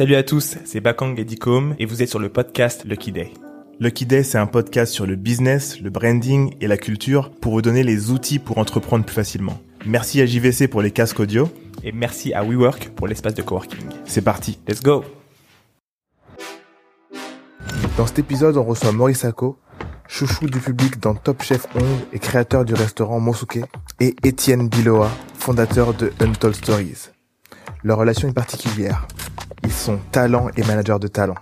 Salut à tous, c'est Bakang Edicom et vous êtes sur le podcast Lucky Day. Lucky Day, c'est un podcast sur le business, le branding et la culture pour vous donner les outils pour entreprendre plus facilement. Merci à JVC pour les casques audio et merci à WeWork pour l'espace de coworking. C'est parti, let's go Dans cet épisode, on reçoit Maurice Sacco, chouchou du public dans Top Chef 11 et créateur du restaurant Mosuke, et Étienne Biloa, fondateur de Untold Stories. Leur relation est particulière. Ils sont talents et managers de talent.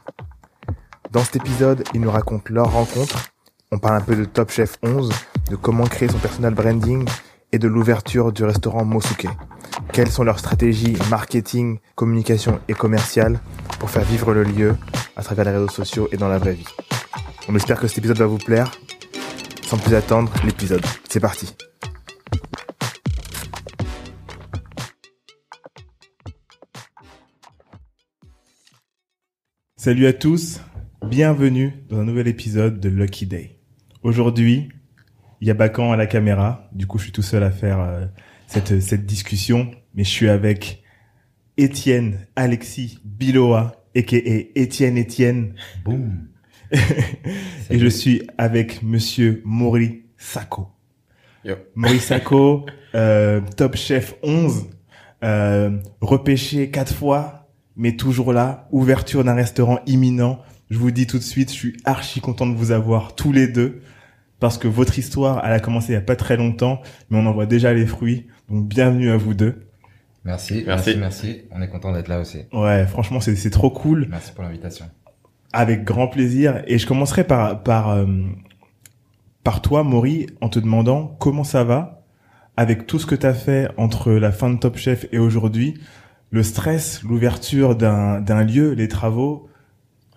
Dans cet épisode, ils nous racontent leur rencontre. On parle un peu de Top Chef 11, de comment créer son personal branding et de l'ouverture du restaurant Mosuke. Quelles sont leurs stratégies marketing, communication et commerciale pour faire vivre le lieu à travers les réseaux sociaux et dans la vraie vie? On espère que cet épisode va vous plaire. Sans plus attendre, l'épisode. C'est parti. Salut à tous, bienvenue dans un nouvel épisode de Lucky Day. Aujourd'hui, il y a Bacan à la caméra, du coup je suis tout seul à faire euh, cette, cette discussion, mais je suis avec Étienne Alexis Biloa, a.k.a. Étienne Étienne. Boum. Et je suis avec monsieur Maury Sacco. Yo. Sacco, euh, Top Chef 11, euh, repêché quatre fois, mais toujours là, ouverture d'un restaurant imminent. Je vous dis tout de suite, je suis archi content de vous avoir tous les deux, parce que votre histoire, elle a commencé il y a pas très longtemps, mais on en voit déjà les fruits. Donc bienvenue à vous deux. Merci, Merci. merci, merci. On est content d'être là aussi. Ouais, franchement, c'est c'est trop cool. Merci pour l'invitation. Avec grand plaisir. Et je commencerai par par euh, par toi, Maury, en te demandant comment ça va avec tout ce que tu as fait entre la fin de Top Chef et aujourd'hui, le stress, l'ouverture d'un d'un lieu, les travaux.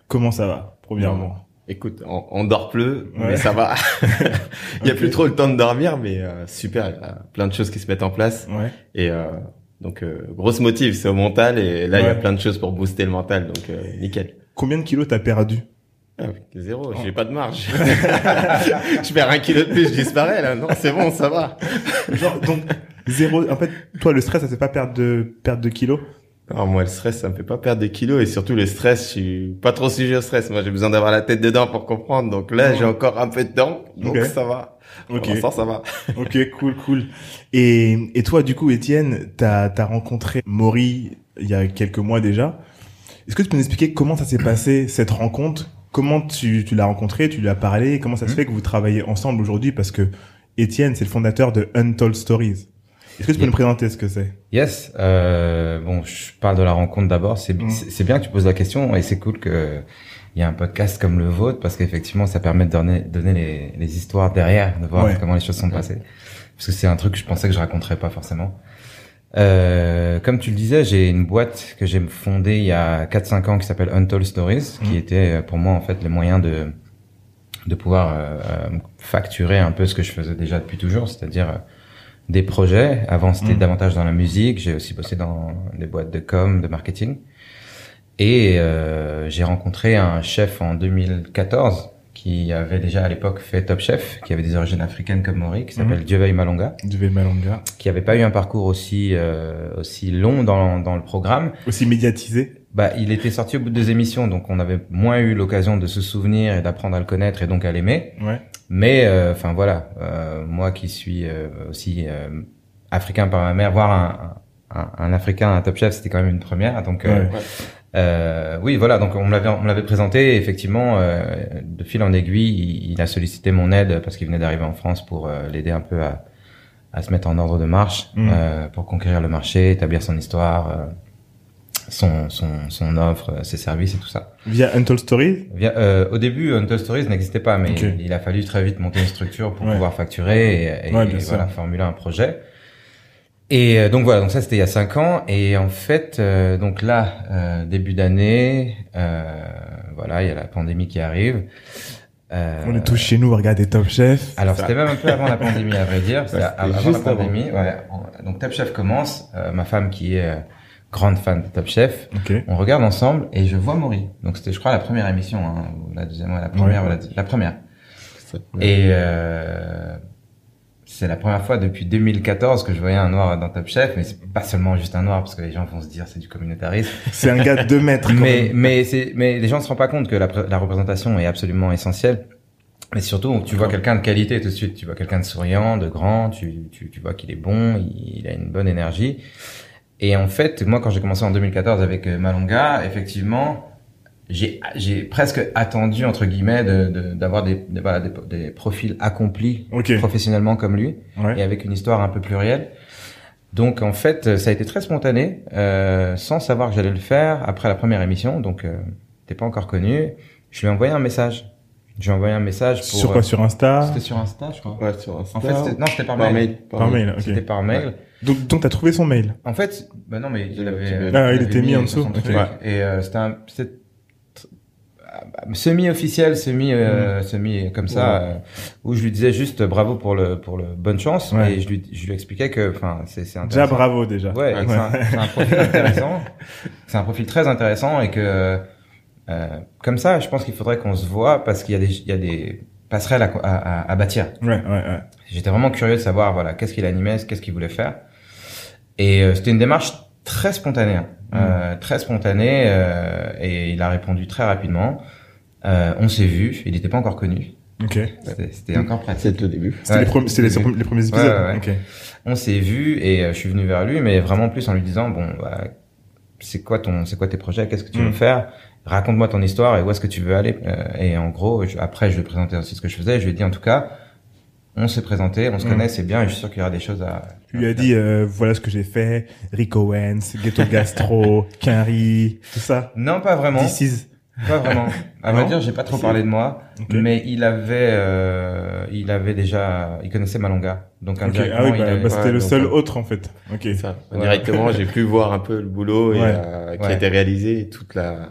Comment ça va, premièrement? Écoute, on, on dort plus, Ouais. mais ça va. Il y a plus trop le temps de dormir, mais euh, super. Il y a plein de choses qui se mettent en place. Ouais. Et euh, donc, euh, grosse motive, c'est au mental. Et là, il y a plein de choses pour booster le mental. Donc, euh, nickel. Combien de kilos t'as perdu? Ah, zéro, j'ai pas de marge. je perds un kilo de plus, je disparais là. Non, c'est bon, ça va. Genre donc zéro. En fait, toi, le stress, ça c'est pas perdre de perdre de kilos? Alors moi, le stress, ça me fait pas perdre des kilos. Et surtout, le stress, je suis pas trop sujet au stress. Moi, j'ai besoin d'avoir la tête dedans pour comprendre. Donc là, j'ai encore un peu dedans. Donc ça va. Ok. Pour l'instant, ça va. Ok, cool, cool. Et, et toi, du coup, Étienne, t'as as rencontré Maury il y a quelques mois déjà. Est-ce que tu peux nous expliquer comment ça s'est passé cette rencontre? Comment tu, tu l'as rencontré Tu lui as parlé? Comment ça se Mhm. fait que vous travaillez ensemble aujourd'hui? Parce que Étienne, c'est le fondateur de Untold Stories. Est-ce que tu peux nous présenter ce que c'est? Yes. Euh, bon, je parle de la rencontre d'abord. C'est Mm. c'est bien que tu poses la question et c'est cool que il y a un podcast comme le vôtre parce qu'effectivement, ça permet de donner, donner les, les histoires derrière, de voir Ouais. comment les choses sont passées. Parce que c'est un truc que je pensais que je raconterais pas forcément. Euh, comme tu le disais, j'ai une boîte que j'ai fondée il y a 4-5 ans qui s'appelle Untold Stories, Mhm. qui était euh, pour moi en fait le moyen de de pouvoir euh, euh, facturer un peu ce que je faisais déjà depuis toujours, c'est-à-dire des projets. Avant, c'était Mhm. davantage dans la musique. J'ai aussi bossé dans des boîtes de com, de marketing. Et euh, j'ai rencontré un chef en 2014 qui avait déjà à l'époque fait Top Chef, qui avait des origines africaines comme Maury, qui s'appelle Dieuveil Malonga, Du Malanga. qui avait pas eu un parcours aussi euh, aussi long dans, dans le programme. Aussi médiatisé. Bah, il était sorti au bout de deux émissions, donc on avait moins eu l'occasion de se souvenir et d'apprendre à le connaître et donc à l'aimer. Ouais. Mais euh, enfin voilà, euh, moi qui suis euh, aussi euh, africain par ma mère, voir un, un, un africain un top chef, c'était quand même une première. Donc euh, Ouais. euh, oui, voilà. Donc on me l'avait on l'avait présenté. Et effectivement, euh, de fil en aiguille, il, il a sollicité mon aide parce qu'il venait d'arriver en France pour euh, l'aider un peu à à se mettre en ordre de marche, Mm. euh, pour conquérir le marché, établir son histoire, euh, son son son offre, ses services et tout ça. Via Untold Stories. Via- euh, au début, Untold Stories n'existait pas, mais il, il a fallu très vite monter une structure pour Ouais. pouvoir facturer et, et- Ouais, voilà, formuler un projet. Et euh, donc voilà, donc ça c'était il y a cinq ans. Et en fait, euh, donc là, euh, début d'année, euh, voilà, il y a la pandémie qui arrive. Euh, On est tous chez nous à regarder Top Chef. alors c'était même un peu avant la pandémie, à vrai dire. Avant la avant. pandémie. Ouais. On- Donc Top Chef commence. Euh, ma femme qui est euh, grande fan de Top Chef. Ok. On regarde ensemble et je vois Maury. Donc c'était, je crois, la première émission, hein, ou la deuxième, ouais, la première, Ouais. la, la première. Et euh, c'est la première fois depuis 2014 que je voyais un noir dans Top Chef, mais c'est pas seulement juste un noir parce que les gens vont se dire c'est du communautarisme. C'est un gars de 2 mètres. quand mais même. mais c'est mais les gens ne se rendent pas compte que la, pré- la représentation est absolument essentielle. Mais surtout, tu vois quelqu'un de qualité tout de suite. Tu vois quelqu'un de souriant, de grand. Tu tu, tu vois qu'il est bon, il, il a une bonne énergie. Et en fait, moi, quand j'ai commencé en 2014 avec euh, Malonga, effectivement, j'ai j'ai presque attendu entre guillemets de de- d'avoir des voilà, des des profils accomplis Ok. professionnellement comme lui Ouais. et avec une histoire un peu plurielle. Donc en fait, ça a été très spontané, euh, sans savoir que j'allais le faire après la première émission. Donc euh, t'es pas encore connu. Je lui ai envoyé un message. Je lui ai envoyé un message pour. Sur quoi? euh, Sur Insta? C'était sur Insta, je crois. Ouais, sur Insta. En fait, non, c'était par, par mail. mail. Par mail, ok. C'était par mail. Donc, donc t'as trouvé son mail. En fait, bah non, mais il avait. euh, Ah, il était mis en dessous. Ouais. Et euh, c'était un, c'était semi officiel, semi, euh, semi comme ça, euh, où je lui disais juste bravo pour le pour le bonne chance Ouais. et je lui je lui expliquais que enfin c'est c'est Déjà bravo déjà. Ouais, c'est un, profil intéressant. C'est un profil très intéressant et que euh, comme ça, je pense qu'il faudrait qu'on se voit parce qu'il y a des il y a des passerelles à, à, à- à bâtir. Ouais, ouais, ouais. J'étais vraiment curieux de savoir voilà qu'est-ce qu'il animait, qu'est-ce qu'il voulait faire. Et euh, c'était une démarche très spontanée, hein. Euh, très spontanée euh, et il a répondu très rapidement. Euh, on s'est vu, il n'était pas encore connu. Ok. C'était c'était encore pratique. C'est le début. C'était Ouais, les, premiers- c'était les, c'était- les premiers épisodes. Ouais, ouais, ouais. Ok. On s'est vu et euh, je suis venu vers lui, mais vraiment plus en lui disant bon, bah, c'est quoi ton, c'est quoi tes projets, qu'est-ce que tu veux Mm. faire, raconte-moi ton histoire et où est-ce que tu veux aller? Euh, et en gros, je- après je lui ai présenté aussi ce que je faisais. Je lui ai dit en tout cas, on s'est présenté, on se Mm. connaît, c'est bien, et je suis sûr qu'il y aura des choses à. Tu lui as dit, euh, voilà ce que j'ai fait, Rico Wens, Ghetto Gastro, Quinry, tout ça. Non, pas vraiment. This is... Pas vraiment. À vrai dire, j'ai pas trop parlé de moi, mais il avait, euh, il avait déjà, il connaissait Malonga, donc Ok. indirectement, Ah oui, bah, bah, c'était le donc, seul autre en fait. Ok. Ça. Ouais. Directement, j'ai pu voir un peu le boulot et, Ouais. euh, qui Ouais. a été réalisé et toute la.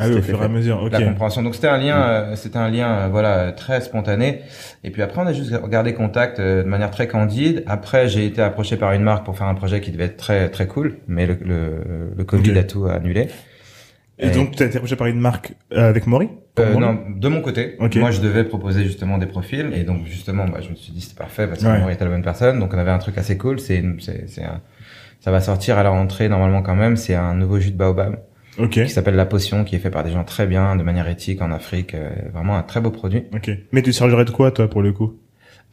Ah oui, au fur et à mesure. Ok. la compréhension. Donc c'était un lien, euh, c'était un lien, euh, voilà, très spontané. Et puis après, on a juste gardé contact euh, de manière très candide. Après, j'ai été approché par une marque pour faire un projet qui devait être très très cool, mais le le, le Covid Ok. a tout annulé. Et donc, tu as été approché par une marque euh, avec Maury Euh, Maury non, de mon côté, Ok. moi je devais proposer justement des profils et donc justement, bah, je me suis dit c'est parfait parce que Ouais. Maury était la bonne personne. Donc on avait un truc assez cool. C'est c'est un, ça va sortir à la rentrée normalement quand même. C'est un nouveau jus de baobab Ok. qui s'appelle la potion, qui est fait par des gens très bien, de manière éthique en Afrique. euh, vraiment un très beau produit. Ok. Mais tu chargerais de quoi, toi, pour le coup?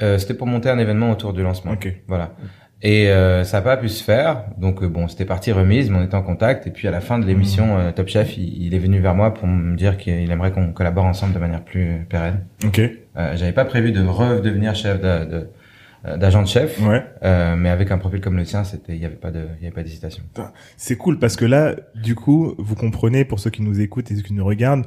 Euh, C'était pour monter un événement autour du lancement. Ok. Voilà. Et euh, ça n'a pas pu se faire. Donc euh, bon, c'était partie remise, mais on était en contact. Et puis à la fin de l'émission, euh, Top Chef, il, il est venu vers moi pour me dire qu'il aimerait qu'on collabore ensemble de manière plus pérenne. Ok. Euh, J'avais pas prévu de redevenir chef de, de- d'agent de chef, Ouais. euh, mais avec un profil comme le sien, c'était, il y avait pas de, il y avait pas d'hésitation. C'est cool parce que là, du coup, vous comprenez, pour ceux qui nous écoutent et ceux qui nous regardent,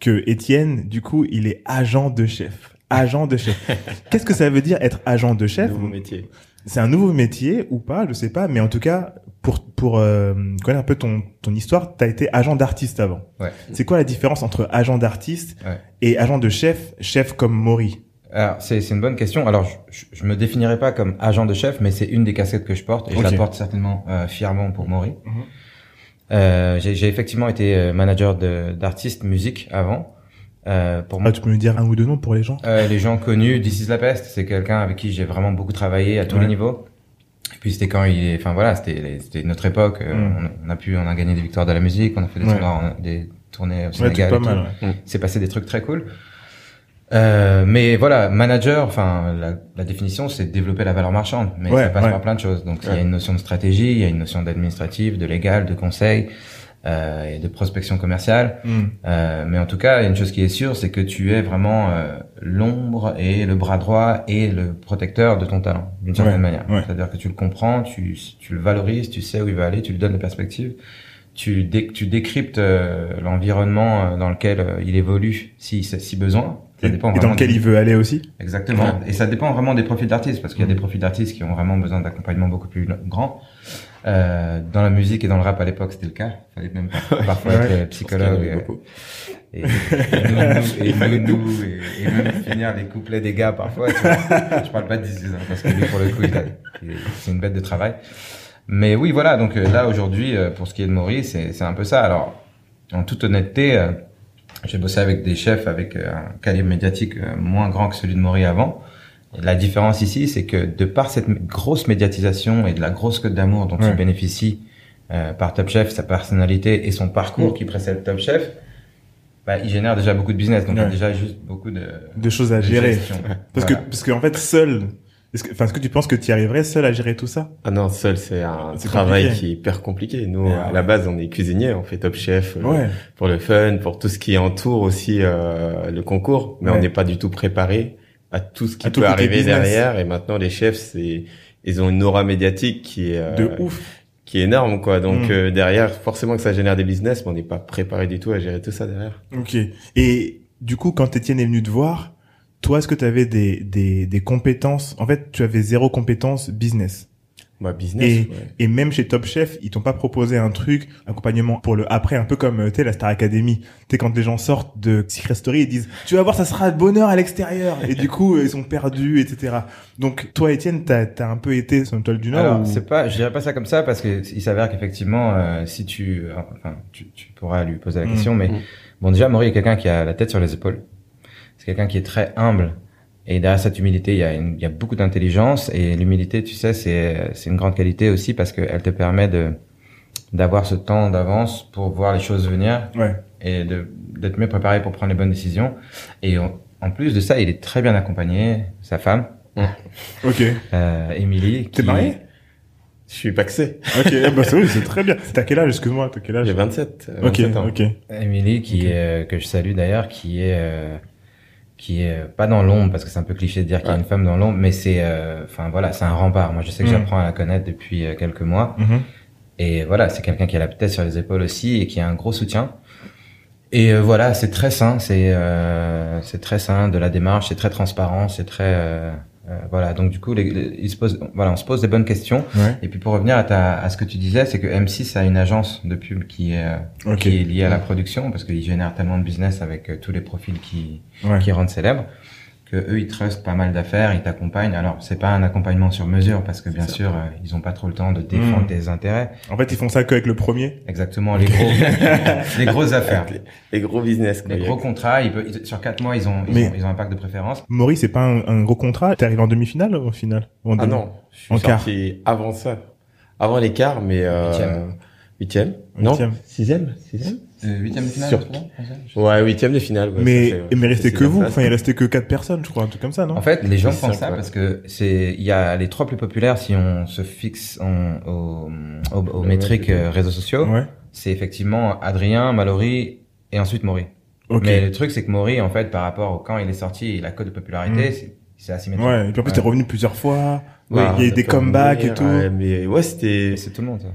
que Étienne, du coup, il est agent de chef. Agent de chef. Qu'est-ce que ça veut dire être agent de chef? Nouveau métier. C'est un nouveau métier ou pas, je sais pas, mais en tout cas, pour pour euh, connaître un peu ton ton histoire, t'as été agent d'artiste avant. Ouais. C'est quoi la différence entre agent d'artiste Ouais. et agent de chef, chef comme Maury? C'est, c'est une bonne question. Alors je, je, je me définirais pas comme agent de chef, mais c'est une des casquettes que je porte et je la porte certainement euh, fièrement pour Maury. Mhm. Euh, j'ai, j'ai effectivement été euh, manager de, d'artistes musique avant. Euh, pour moi, Ah, tu peux nous dire un ou deux noms pour les gens? Euh, les gens connus, This is la peste, c'est quelqu'un avec qui j'ai vraiment beaucoup travaillé à tous Ouais. les niveaux. Et puis c'était quand il est, enfin voilà, c'était c'était notre époque. euh, Mm. on, on a pu, on a gagné des victoires de la musique, on a fait des, Ouais. tournois des tournées au Sénégal. ouais. C'est passé des trucs très cool. Euh, mais voilà, manager, enfin la, la définition, c'est développer la valeur marchande, mais Ouais, ça passe ouais. par plein de choses. Donc il y a une notion de stratégie, il y a une notion d'administratif, de légal, de conseil euh, et de prospection commerciale. Hmm. Euh, mais en tout cas, il y a une chose qui est sûre, c'est que tu es vraiment euh, l'ombre et le bras droit et le protecteur de ton talent, d'une certaine manière. ouais. C'est-à-dire que tu le comprends, tu, tu le valorises, tu sais où il va aller, tu lui donnes des perspectives, tu, dé, tu décryptes euh, l'environnement dans lequel euh, il évolue, si, si besoin. Ça Et, dépend et dans lequel il veut aller aussi Exactement. Et ça dépend vraiment des profils d'artistes, parce qu'il y a Mm. des profils d'artistes qui ont vraiment besoin d'accompagnement beaucoup plus grand. Euh, dans la musique et dans le rap à l'époque, c'était le cas. Fallait même par- parfois Ouais. être psychologue. et, et et, nounou, et, et même finir les couplets des gars parfois. Tu vois. Je parle pas de This Is, hein, parce que lui pour le coup, il il c'est une bête de travail. Mais oui, voilà. Donc euh, là aujourd'hui, euh, pour ce qui est de Maury, c'est c'est un peu ça. Alors, en toute honnêteté, euh, j'ai bossé avec des chefs avec euh, un calibre médiatique euh, moins grand que celui de Maury avant. Et la différence ici, c'est que de par cette grosse médiatisation et de la grosse cote d'amour dont Ouais. il bénéficie euh, par Top Chef, sa personnalité et son parcours Mm. qui précède Top Chef, bah, il génère déjà beaucoup de business. Donc il y a déjà juste beaucoup de, De choses à de gérer. gestion. Parce Voilà. que, parce qu'en fait, seul, est-ce que, enfin, est-ce que tu penses que tu y arriverais seul à gérer tout ça? Ah non, seul, c'est un travail compliqué. qui est hyper compliqué. Nous, Ouais, à ouais. la base, on est cuisinier, on fait Top Chef euh, Ouais. pour le fun, pour tout ce qui entoure aussi euh, le concours, mais on n'est pas du tout préparé à tout ce qui À peut arriver derrière. Et maintenant, les chefs, c'est ils ont une aura médiatique qui est euh, De ouf. qui est énorme, quoi. Donc Mm. euh, derrière, forcément que ça génère des business, mais on n'est pas préparé du tout à gérer tout ça derrière. Ok. Et du coup, quand Étienne est venu te voir, toi, est-ce que tu avais des, des, des compétences? En fait, tu avais zéro compétence business. Bah, business. Et, ouais. et même chez Top Chef, ils t'ont pas proposé un truc, accompagnement pour le après, un peu comme euh, tu sais la Star Academy. Tu sais quand les gens sortent de Secret Story, ils disent tu vas voir, ça sera le bonheur à l'extérieur. Et du coup, euh, ils sont perdus, etc. Donc toi, Étienne, t'as as un peu été sur une toile du Nord. Alors, ou- c'est pas, je dirais pas ça comme ça parce que il s'avère qu'effectivement, euh, si tu, enfin, tu, tu pourras lui poser la Mm. question, mais Mm. bon, déjà, Maury est quelqu'un qui a la tête sur les épaules. C'est quelqu'un qui est très humble. Et derrière cette humilité, il y a, une- il y a beaucoup d'intelligence. Et l'humilité, tu sais, c'est, c'est une grande qualité aussi parce qu'elle te permet de, d'avoir ce temps d'avance pour voir les choses venir Ouais. et de, d'être mieux préparé pour prendre les bonnes décisions. Et en, en plus de ça, il est très bien accompagné, sa femme, Ok. euh, Émilie. T'es marié Je suis paxé. Ok. ah bah c'est oui, c'est très bien. T'as quel âge Excuse-moi. T'as quel âge? J'ai 27. euh, Ok. 27 ans. Ok. Émilie, qui Ok. est, euh, que je salue d'ailleurs, qui est euh, qui est euh, pas dans l'ombre parce que c'est un peu cliché de dire qu'il y a une femme dans l'ombre, mais c'est euh, enfin voilà, c'est un rempart. Moi, je sais que Mm. j'apprends à la connaître depuis euh, quelques mois Mhm. et voilà, c'est quelqu'un qui a la tête sur les épaules aussi et qui a un gros soutien. Et euh, voilà, c'est très sain, c'est euh, c'est très sain de la démarche, c'est très transparent, c'est très euh, voilà. Donc du coup, les, les- il se pose voilà, on se pose des bonnes questions. Ouais. Et puis pour revenir à, ta, à ce que tu disais, c'est que M6 a une agence de pub qui est, euh, Ok. qui est liée à la production parce qu'ils génèrent tellement de business avec euh, tous les profils qui, Ouais. qui rendent célèbres que eux ils trustent pas mal d'affaires, ils t'accompagnent. Alors c'est pas un accompagnement sur mesure parce que bien sûr euh, ils ont pas trop le temps de défendre Mm. tes intérêts. En fait, ils font ça qu'avec le premier. Exactement les gros, les grosses affaires, Les, les gros business. quoi. les gros que- contrats. Ils peuvent, ils- sur quatre mois ils ont, ils, Mais- ont, ils ont un pack de préférence. Maurice, c'est pas un, un gros contrat? T'es arrivé en demi-finale finale Ou en Ah demi- non, je suis En quart? sorti avant ça. Avant les quarts, mais euh, Huitième. huitième. Non, Huitième. sixième, sixième? Euh, huitième de finale. Sur- je crois, je sais. Ouais, huitième de finale. ouais, mais ça fait, ouais, mais restait que vous. Enfin, il restait que quatre personnes, je crois, un truc comme ça, non? En fait, les gens font ça, parce que c'est il y a les trois plus populaires si on se fixe en, au, au, aux Le métriques euh, réseaux sociaux. Ouais. C'est effectivement Adrien, Mallory et ensuite Maury. Ok. Mais le truc c'est que Maury en fait par rapport au quand il est sorti, la cote de popularité, Mm. c'est c'est asymétrique. Ouais. Et puis en plus, Ouais. t'es revenu plusieurs fois. Oui, il y a eu des comebacks et tout. ouais, mais ouais, c'était. C'est tout le monde. ça.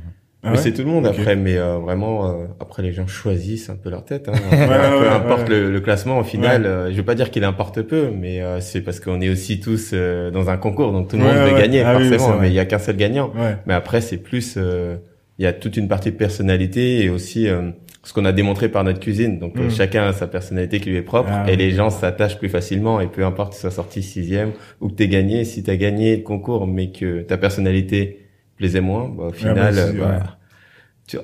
Ah mais ouais c'est tout le monde après, mais euh, vraiment euh, après les gens choisissent un peu leur tête. Hein. ouais, peu ouais, importe. Le, le classement au final, euh, je veux pas dire qu'il importe peu, mais euh, c'est parce qu'on est aussi tous euh, dans un concours, donc tout le monde veut gagner Ah oui, forcément, mais il y a qu'un seul gagnant. Ouais. Mais après c'est plus, euh, il y a toute une partie de personnalité et aussi euh, ce qu'on a démontré par notre cuisine. Donc Mm. chacun a sa personnalité qui lui est propre Ah et oui. les gens s'attachent plus facilement et peu importe que tu sois sorti sixième ou que t'aies gagné, si t'as gagné le concours mais que ta personnalité plaisait moins, bah, au final, bah,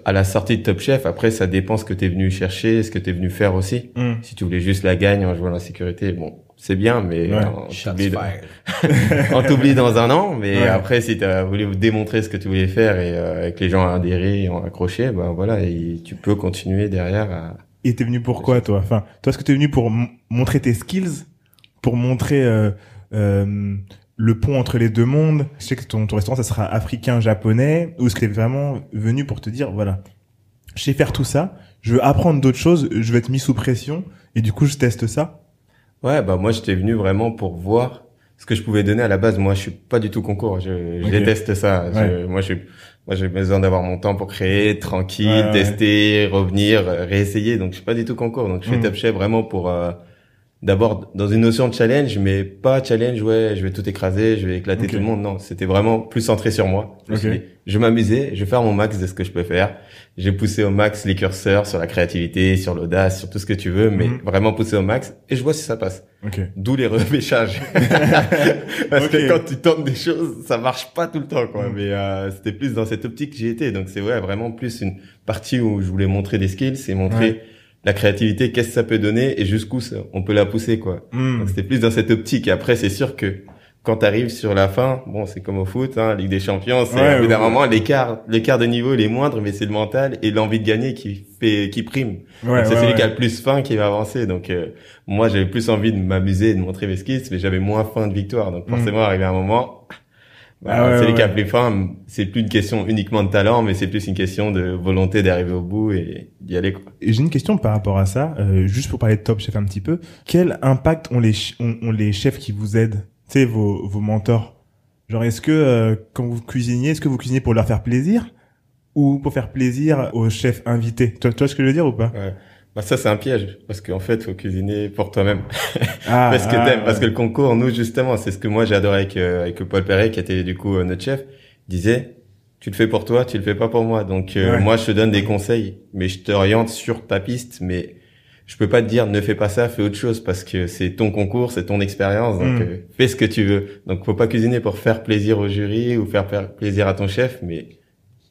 à la sortie de Top Chef, après ça dépend ce que t'es venu chercher, ce que t'es venu faire aussi. Hmm. Si tu voulais juste la gagne en jouant la sécurité, bon, c'est bien, mais Ouais. euh, on t'oublie dans un an. Mais Ouais. après, si tu as voulu démontrer ce que tu voulais faire et euh, que les gens ont adhéré et ont accroché, ben voilà, et tu peux continuer derrière. À... Et t'es venu pourquoi, toi? Enfin, toi, est-ce que t'es venu pour montrer tes skills, pour montrer euh, euh, le pont entre les deux mondes Je sais que ton, ton restaurant, ça sera africain, japonais, ou est-ce que t'es vraiment venu pour te dire, voilà, je sais faire tout ça, je veux apprendre d'autres choses, je vais être mis sous pression, et du coup, je teste ça? Ouais, bah moi, j'étais venu vraiment pour voir ce que je pouvais donner à la base. Moi, je suis pas du tout concours. Je, je déteste ça. Je- moi, je, moi, j'ai besoin d'avoir mon temps pour créer, tranquille, Ouais, ouais. tester, revenir, réessayer. Donc, je suis pas du tout concours. Donc, je fais Mm. Top Chef vraiment pour euh, d'abord dans une notion de challenge, mais pas challenge. Ouais, je vais tout écraser, je vais éclater tout le monde. Non, c'était vraiment plus centré sur moi. Je me suis Ok. dit, je m'amusais, je vais faire mon max de ce que je peux faire. J'ai poussé au max les curseurs sur la créativité, sur l'audace, sur tout ce que tu veux, mais Mhm. vraiment poussé au max et je vois si ça passe. D'où les repêchages. Parce que quand tu tentes des choses, ça marche pas tout le temps, quoi. Mm. Mais euh, c'était plus dans cette optique que j'y étais. Donc c'est ouais, vraiment plus une partie où je voulais montrer des skills et montrer Ouais. La créativité, qu'est-ce que ça peut donner et jusqu'où on peut la pousser, quoi. Hmm. Donc c'était plus dans cette optique. Et après, c'est sûr que quand t'arrives sur la fin, bon, c'est comme au foot, hein, Ligue des Champions, c'est Ouais, au bout d'un ouais. moment l'écart, l'écart de niveau il est moindre, mais c'est le mental et l'envie de gagner qui fait, qui prime. Ouais, c'est celui qui a le plus faim qui va avancer. Donc euh, moi j'avais plus envie de m'amuser et de montrer mes skills, mais j'avais moins faim de victoire. Donc forcément arrivé à un moment, Ah ouais, celui ouais, a ouais. plus faim, c'est plus une question uniquement de talent, mais c'est plus une question de volonté d'arriver au bout et d'y aller. Quoi. Et J'ai une question par rapport à ça, euh, juste pour parler de Top Chef un petit peu. Quel impact ont les, ont, ont les chefs qui vous aident Tu sais, vos, vos mentors? Genre, est-ce que euh, quand vous cuisinez, est-ce que vous cuisinez pour leur faire plaisir ou pour faire plaisir aux chefs invités? Tu vois, tu vois ce que je veux dire ou pas? Ouais. Bah ça c'est un piège parce qu'en fait faut cuisiner pour toi-même. ah, parce que ah, t'aimes, parce que le concours, nous justement, c'est ce que moi j'ai adoré avec, euh, avec Paul Perret, qui était du coup euh, notre chef, disait, tu le fais pour toi, tu le fais pas pour moi. Donc euh, Ouais. moi je te donne des conseils, mais je t'oriente sur ta piste, mais je peux pas te dire ne fais pas ça, fais autre chose parce que c'est ton concours, c'est ton expérience, donc Mm. euh, fais ce que tu veux. Donc faut pas cuisiner pour faire plaisir au jury ou faire plaisir à ton chef, mais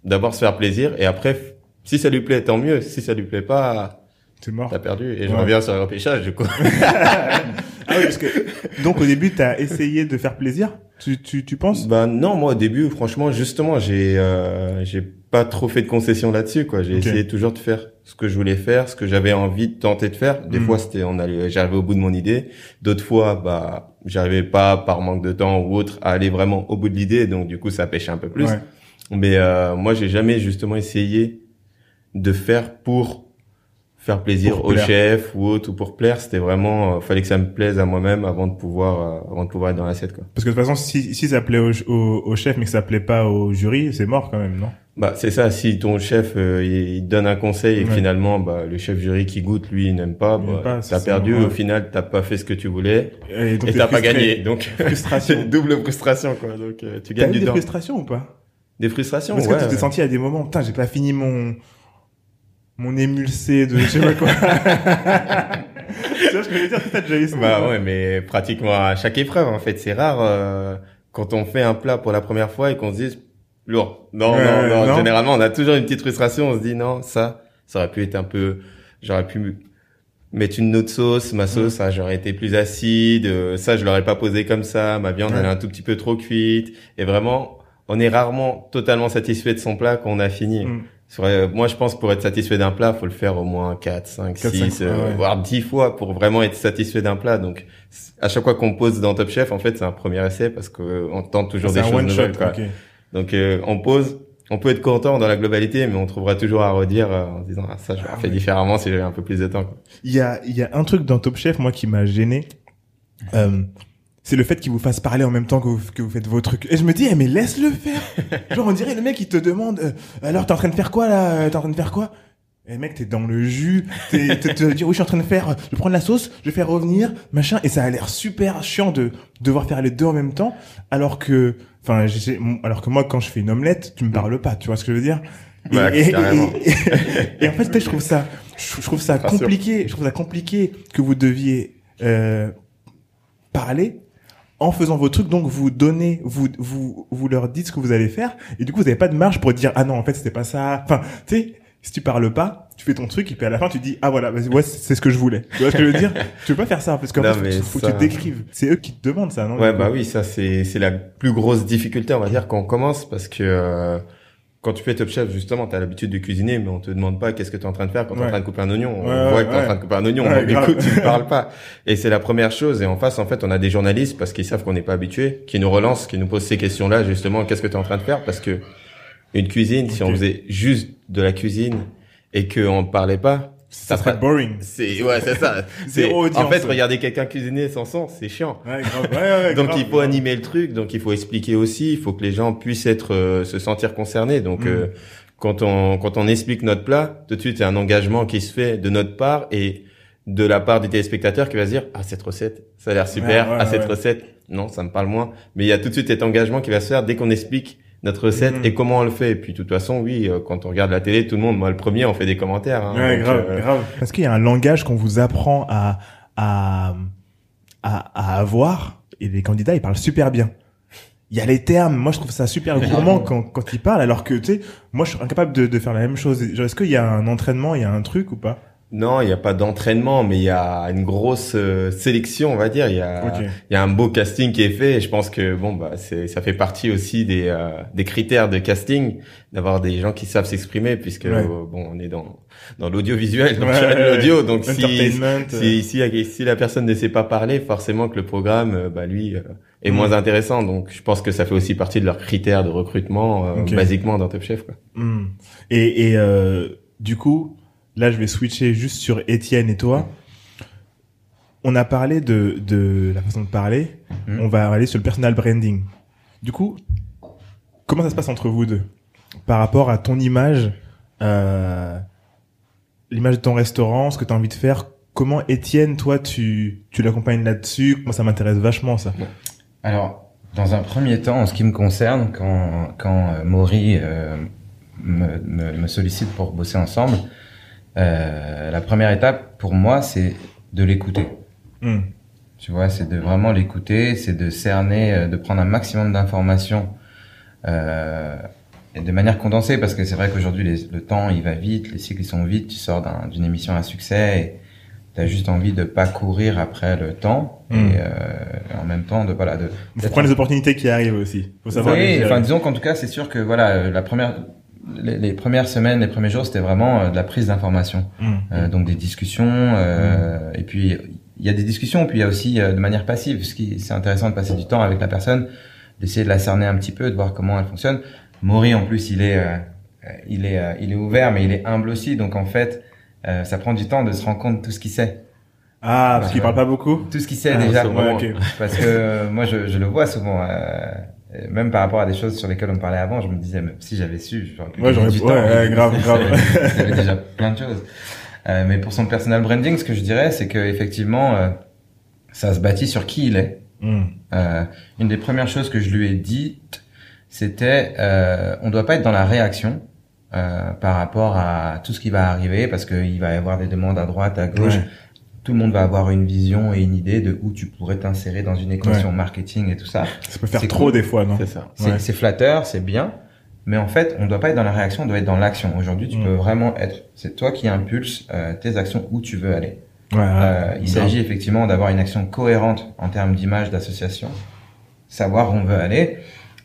d'abord se faire plaisir et après si ça lui plaît tant mieux, si ça lui plaît pas C'est mort. t'as perdu et je Ouais. reviens sur le repêchage du coup. Ah oui, parce que donc au début t'as essayé de faire plaisir? Tu tu tu penses? Ben non, moi au début, franchement, justement, j'ai euh, j'ai pas trop fait de concessions là-dessus, quoi. J'ai essayé toujours de faire ce que je voulais faire, ce que j'avais envie de tenter de faire. Des Mm. fois, c'était on allait, j'arrivais au bout de mon idée. D'autres fois, bah, j'arrivais pas par manque de temps ou autre à aller vraiment au bout de l'idée, donc du coup, ça pêchait un peu plus. Ouais. Mais euh, moi, j'ai jamais justement essayé de faire pour faire plaisir au plaire. chef ou autre ou pour plaire. C'était vraiment, euh, fallait que ça me plaise à moi-même avant de pouvoir, euh, avant de pouvoir être dans l'assiette, quoi. Parce que de toute façon, si si ça plaît au, au, au chef mais que ça plaît pas au jury, c'est mort quand même, non? Bah c'est ça. Si ton chef euh, il il donne un conseil et Ouais. finalement bah le chef jury qui goûte lui il n'aime pas, bah, pas, t'as perdu. Au final t'as pas fait ce que tu voulais Et, t'as pas gagné. Donc Frustration. double frustration quoi. Donc euh, tu gagnes du des temps. frustrations ou pas? Des frustrations. Parce ouais. que tu t'es senti à des moments, putain, j'ai pas fini mon mon émulsé de je sais pas quoi. tu vois ce que je veux dire T'as déjà eu ça Bah ouais mais pratiquement à chaque épreuve en fait c'est rare euh, quand on fait un plat pour la première fois et qu'on se dise lourd. Non non non. non. Généralement on a toujours une petite frustration. On se dit non ça ça aurait pu être un peu j'aurais pu mettre une autre sauce, ma sauce, ça, j'aurais été plus acide, euh, ça, je l'aurais pas posé comme ça, ma viande, elle est un tout petit peu trop cuite, et vraiment, on est rarement totalement satisfait de son plat quand on a fini. Mm. Vrai, moi, je pense, pour être satisfait d'un plat, faut le faire au moins 4, 5, 4, 6, 5, euh, ouais. voire 10 fois pour vraiment être satisfait d'un plat. Donc, à chaque fois qu'on pose dans Top Chef, en fait, c'est un premier essai parce qu'on tente toujours C'est des un choses one nouvelles, shot. quoi. ok. Donc, euh, on pose, on peut être content dans la globalité, mais on trouvera toujours à redire euh, en disant, ah, ça, j'aurais Ah fait ouais. différemment si j'avais un peu plus de temps, quoi. Il y a il y a un truc dans Top Chef moi qui m'a gêné. Euh, c'est le fait qu'il vous fasse parler en même temps que vous, que vous faites vos trucs. Et je me dis, eh, mais laisse-le faire. Genre, on dirait le mec, il te demande, euh, alors, t'es en train de faire quoi, là? T'es en train de faire quoi? Et mec, t'es dans le jus, t'es, t'es, te dire, oui, je suis en train de faire, je vais prendre la sauce, je vais faire revenir, machin, et ça a l'air super chiant de devoir faire les deux en même temps, alors que, enfin, j'ai- alors que moi, quand je fais une omelette, tu me parles pas, tu vois ce que je veux dire? Et, Ouais, et- et- et- et en fait, je trouve ça, je, je trouve ça compliqué, je trouve ça compliqué que vous deviez, euh, parler en faisant vos trucs, donc vous donnez, vous, vous, vous leur dites ce que vous allez faire, et du coup, vous n'avez pas de marge pour dire, ah non, en fait, c'était pas ça. Enfin, tu sais, si tu parles pas, tu fais ton truc, et puis à la fin, tu dis, ah voilà, vas-y, ouais, c'est ce que je voulais. Tu vois ce que je veux dire? Tu peux pas faire ça, parce qu'en fait, faut, faut que tu décrives. C'est eux qui te demandent ça, non? Ouais, bah oui, ça c'est c'est la plus grosse difficulté, on va dire, quand on commence, parce que euh, quand tu fais Top Chef, justement, t'as l'habitude de cuisiner, mais on te demande pas qu'est-ce que t'es en train de faire quand t'es Ouais. en train de couper un oignon. On Ouais, voit ouais, que t'es en ouais. train de couper un oignon, donc du coup tu ne parles pas. Et c'est la première chose. Et en face, en fait, on a des journalistes parce qu'ils savent qu'on n'est pas habitué, qui nous relancent, qui nous posent ces questions-là, justement, qu'est-ce que t'es en train de faire? Parce que une cuisine, si on faisait juste de la cuisine et qu'on parlait pas, ça serait boring. c'est ouais, c'est ça. C'est en fait regarder quelqu'un cuisiner sans son, c'est chiant. Ouais, grave. Ouais, ouais, Donc grave, il faut grave. animer le truc, donc il faut expliquer aussi, il faut que les gens puissent être euh, se sentir concernés. Donc Mm. euh, quand on quand on explique notre plat, tout de suite il y a un engagement qui se fait de notre part et de la part du téléspectateur qui va se dire ah cette recette ça a l'air super, ah cette recette non ça me parle moins. Mais il y a tout de suite cet engagement qui va se faire dès qu'on explique notre recette Mm. et comment on le fait. Et puis de toute façon oui euh, quand on regarde la télé tout le monde moi le premier on fait des commentaires. hein. Ouais, Donc, grave, euh, grave. Parce qu'il y a un langage qu'on vous apprend à, à, à, à avoir? Et les candidats ils parlent super bien. Il y a les termes, moi je trouve ça super gourmand quand, quand ils parlent, alors que tu sais, moi je suis incapable de, de faire la même chose. Genre, Est-ce qu'il y a un entraînement, il y a un truc ou pas? Non, il n'y a pas d'entraînement, mais il y a une grosse euh, sélection, on va dire. Il y a, il y a un beau casting qui est fait. Et je pense que bon, bah, c'est, ça fait partie aussi des, euh, des critères de casting d'avoir des gens qui savent s'exprimer, puisque Ouais. euh, bon, on est dans dans l'audiovisuel, donc Ouais, l'audio. Donc si, euh, si, si, si la personne ne sait pas parler, forcément que le programme, euh, bah, lui, est Mm. moins intéressant. Donc je pense que ça fait aussi partie de leurs critères de recrutement, euh, basiquement dans Top Chef. Quoi. Hmm. Et, et euh, du coup, là, je vais switcher juste sur Étienne et toi. On a parlé de, de la façon de parler. Hmm. On va aller sur le personal branding. Du coup, comment ça se passe entre vous deux par rapport à ton image, euh, l'image de ton restaurant, ce que tu as envie de faire? Comment Étienne, toi, tu, tu l'accompagnes là-dessus? Moi, ça m'intéresse vachement, ça. Alors, dans un premier temps, en ce qui me concerne, quand, quand euh, Maury euh, me, me, me sollicite pour bosser ensemble, euh, la première étape pour moi, c'est de l'écouter. Hmm. Tu vois, c'est de vraiment l'écouter, c'est de cerner, euh, de prendre un maximum d'informations euh, et de manière condensée, parce que c'est vrai qu'aujourd'hui le temps il va vite, les cycles ils sont vite. Tu sors d'un- d'une émission à succès et t'as juste envie de pas courir après le temps Mm. et euh, en même temps de voilà de. Faut prendre les opportunités qui arrivent aussi. Faut savoir oui, enfin disons qu'en tout cas, c'est sûr que voilà, euh, la première, les, les premières semaines, les premiers jours, c'était vraiment euh, de la prise d'information, Hmm. Euh, donc des discussions, euh, et puis il y a des discussions, puis il y a aussi euh, de manière passive, ce qui c'est intéressant de passer du temps avec la personne, d'essayer de la cerner un petit peu, de voir comment elle fonctionne. Maury en plus, il est, il est, euh, il est ouvert, mais il est humble aussi, donc en fait, euh, ça prend du temps de se rendre compte de tout ce qu'il sait, Ah, parce qu'il Ouais. parle pas beaucoup tout ce qu'il sait Ah, déjà. bon. Parce que euh, moi, je, je le vois souvent. euh, même par rapport à des choses sur lesquelles on parlait avant, je me disais, mais si j'avais su, j'aurais pu Ouais, j'aurais- du ouais, ouais, grave, grave. Il y avait déjà plein de choses. Euh, mais pour son personal branding, ce que je dirais, c'est que effectivement, euh, ça se bâtit sur qui il est. Hmm. Euh, une des premières choses que je lui ai dites, c'était, euh, on doit pas être dans la réaction. euh, par rapport à tout ce qui va arriver parce qu'il va y avoir des demandes à droite, à gauche, Ouais. Tout le monde va avoir une vision et une idée de où tu pourrais t'insérer dans une équation marketing et tout ça. Ça peut faire C'est trop cool. des fois, non C'est ça. C'est Ouais. flatteur, c'est bien, mais en fait, on doit pas être dans la réaction, on doit être dans l'action. Aujourd'hui, tu Mm. peux vraiment être, c'est toi qui impulse euh, tes actions où tu veux aller. Ouais. Euh, il s'agit effectivement d'avoir une action cohérente en termes d'image, d'association, savoir où on veut aller,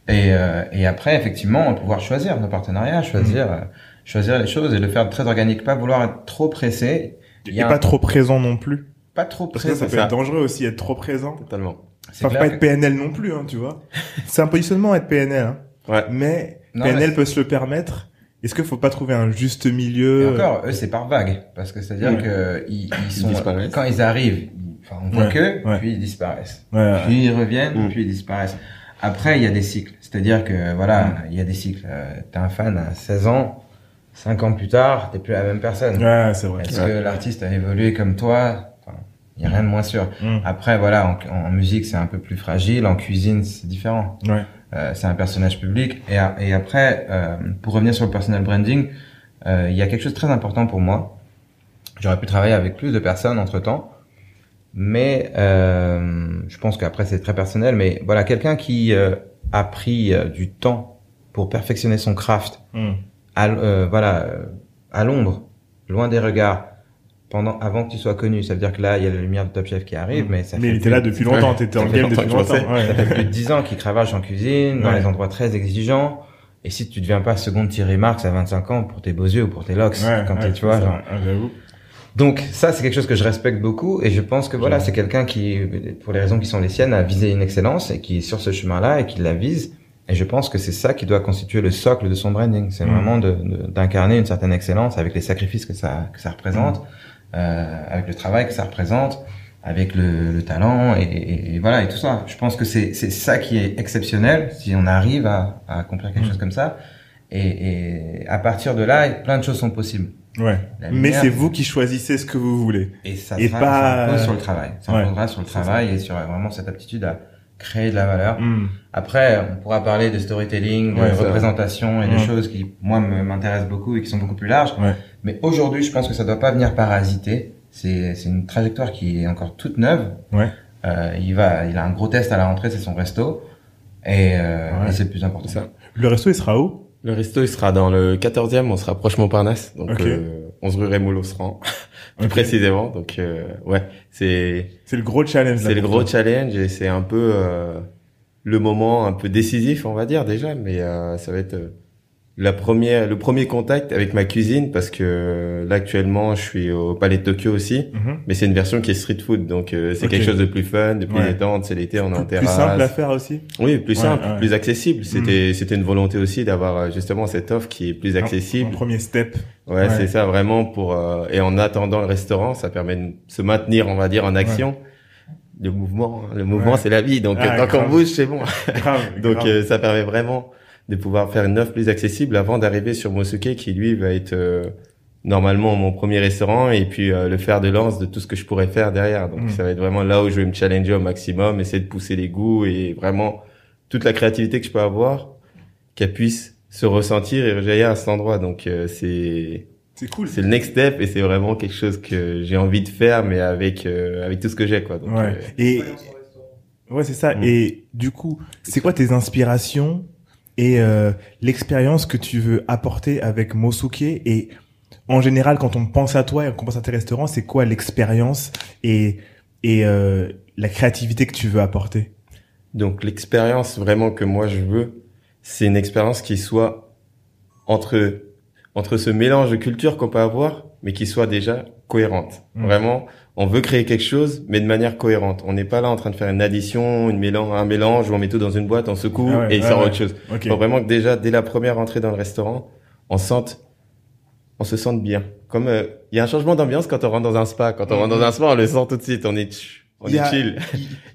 et, euh, et après, effectivement, pouvoir choisir nos partenariats, choisir, Mm. euh, choisir les choses et le faire très organique, pas vouloir être trop pressé, Et a pas un- trop présent non plus. pas trop Parce que ça, peut ça. être dangereux aussi, être trop présent. Totalement. Clair pas que- être PNL non plus, hein, tu vois. C'est un positionnement être PNL, hein. Ouais. Mais Non, PNL mais- peut se le permettre. Est-ce qu'il faut pas trouver un juste milieu Et encore, eux, c'est par vague. Parce que c'est-à-dire Ouais. que ils, ils sont, disparaissent. quand ils arrivent, ils- enfin, on voit Ouais, que, ouais. puis ils disparaissent. Ouais, ouais. Puis ils reviennent, Mm. puis ils disparaissent. Après, il y a des cycles. C'est-à-dire que, voilà, il y a des cycles. Euh, T'es un fan à 16 ans, 5 ans plus tard, t'es plus la même personne. Ouais, c'est vrai. Est-ce que l'artiste a évolué comme toi? Il y a rien de moins sûr. Mm. Après, voilà, en, en musique, c'est un peu plus fragile. En cuisine, c'est différent. Ouais. Euh, c'est un personnage public. Et, a- et après, euh, pour revenir sur le personal branding, euh, il y a quelque chose de très important pour moi. J'aurais pu travailler avec plus de personnes entre temps, mais euh, je pense qu'après c'est très personnel. Mais voilà, quelqu'un qui euh, a pris euh, du temps pour perfectionner son craft, Mm. À, euh, voilà, à l'ombre, loin des regards, pendant avant que tu sois connu. Ça veut dire que là, il y a la lumière de Top Chef qui arrive, mais ça. Mais il était là depuis longtemps, t'étais en game depuis longtemps. ça fait plus de 10 ans qu'il cravache en cuisine, dans les endroits très exigeants. Et si tu deviens pas seconde Thierry Marx à 25 ans pour tes beaux yeux ou pour tes locks, quand tu vois, genre. J'avoue. Donc, ça, c'est quelque chose que je respecte beaucoup et je pense que voilà, c'est quelqu'un qui, pour les raisons qui sont les siennes, a visé une excellence et qui est sur ce chemin-là et qui la vise. Et je pense que c'est ça qui doit constituer le socle de son branding. C'est Mm. vraiment de, de- d'incarner une certaine excellence avec les sacrifices que ça, que ça représente, euh, avec le travail que ça représente, avec le, le talent et, et- et voilà et tout ça. Je pense que c'est, ça qui est exceptionnel si on arrive à, à accomplir quelque Mm. chose comme ça. Et, et à partir de là, plein de choses sont possibles. Ouais. Mais c'est vous qui choisissez ce que vous voulez. et ça, sera, pas, ça repose sur le travail. Ça ouais, sur le travail et sur vraiment cette aptitude à créer de la valeur. Mm. Après, on pourra parler de storytelling, de Ouais, ça. représentation et de Ouais. choses qui, moi, me- m'intéressent beaucoup et qui sont beaucoup plus larges. Ouais. Mais aujourd'hui, je pense que ça doit pas venir parasiter. C'est, c'est une trajectoire qui est encore toute neuve. Ouais. Euh, il va, il a un gros test à la rentrée, c'est son resto, et, euh, Ouais. et c'est le plus important. Ça. Le resto, il sera où? Le resto, il sera dans le 14e, on se rapproche Montparnasse, donc Ok. euh, 11 rue Rémoul Osran, plus précisément. Donc euh, ouais, c'est C'est le gros challenge. c'est le gros toi. challenge et c'est un peu euh, le moment un peu décisif, on va dire déjà, mais euh, ça va être euh, la première, le premier contact avec ma cuisine parce que là actuellement je suis au Palais de Tokyo aussi, Mhm. mais c'est une version qui est street food, donc euh, c'est quelque chose de plus fun, de plus Ouais. détente, c'est l'été, on est en Plus terrasse. simple à faire aussi. Oui, plus Ouais, simple, ouais. Plus accessible. C'était c'était une volonté aussi d'avoir euh, justement cette offre qui est plus Un- accessible. Un premier step. Ouais, Ouais. c'est ça vraiment pour euh, et en attendant le restaurant, ça permet de se maintenir, on va dire, en action. Le mouvement, hein, le mouvement, Ouais. c'est la vie. Donc Ah, euh, tant qu'on bouge, c'est bon. Grave. Donc grave. euh, ça permet vraiment de pouvoir faire une offre plus accessible avant d'arriver sur Mosuke, qui lui va être euh, normalement mon premier restaurant et puis euh, le fer de lance de tout ce que je pourrais faire derrière. Donc Mm. ça va être vraiment là où je vais me challenger au maximum, essayer de pousser les goûts et vraiment toute la créativité que je peux avoir, qu'elle puisse se ressentir et rejaillir à cet endroit. Donc euh, c'est c'est cool. c'est le next step et c'est vraiment quelque chose que j'ai envie de faire mais avec euh, avec tout ce que j'ai quoi. Donc, Ouais. euh, Et ouais, c'est ça. Mm. Et du coup, c'est quoi tes inspirations et euh, l'expérience que tu veux apporter avec Mosuke et en général, quand on pense à toi et qu'on pense à tes restaurants, c'est quoi l'expérience et et euh, la créativité que tu veux apporter? Donc l'expérience vraiment que moi je veux, c'est une expérience qui soit entre entre ce mélange de cultures qu'on peut avoir, mais qui soit déjà cohérente. Mm. Vraiment, on veut créer quelque chose, mais de manière cohérente. On n'est pas là en train de faire une addition, une mélange, un mélange où on met tout dans une boîte, on secoue Ah ouais, et il ouais, sort ouais. autre chose. Ok. Faut vraiment que déjà dès la première entrée dans le restaurant, on sente on se sente bien. Comme euh, il y a un changement d'ambiance quand on rentre dans un spa. Quand on rentre dans un spa, on le sent tout de suite. On est on est chill.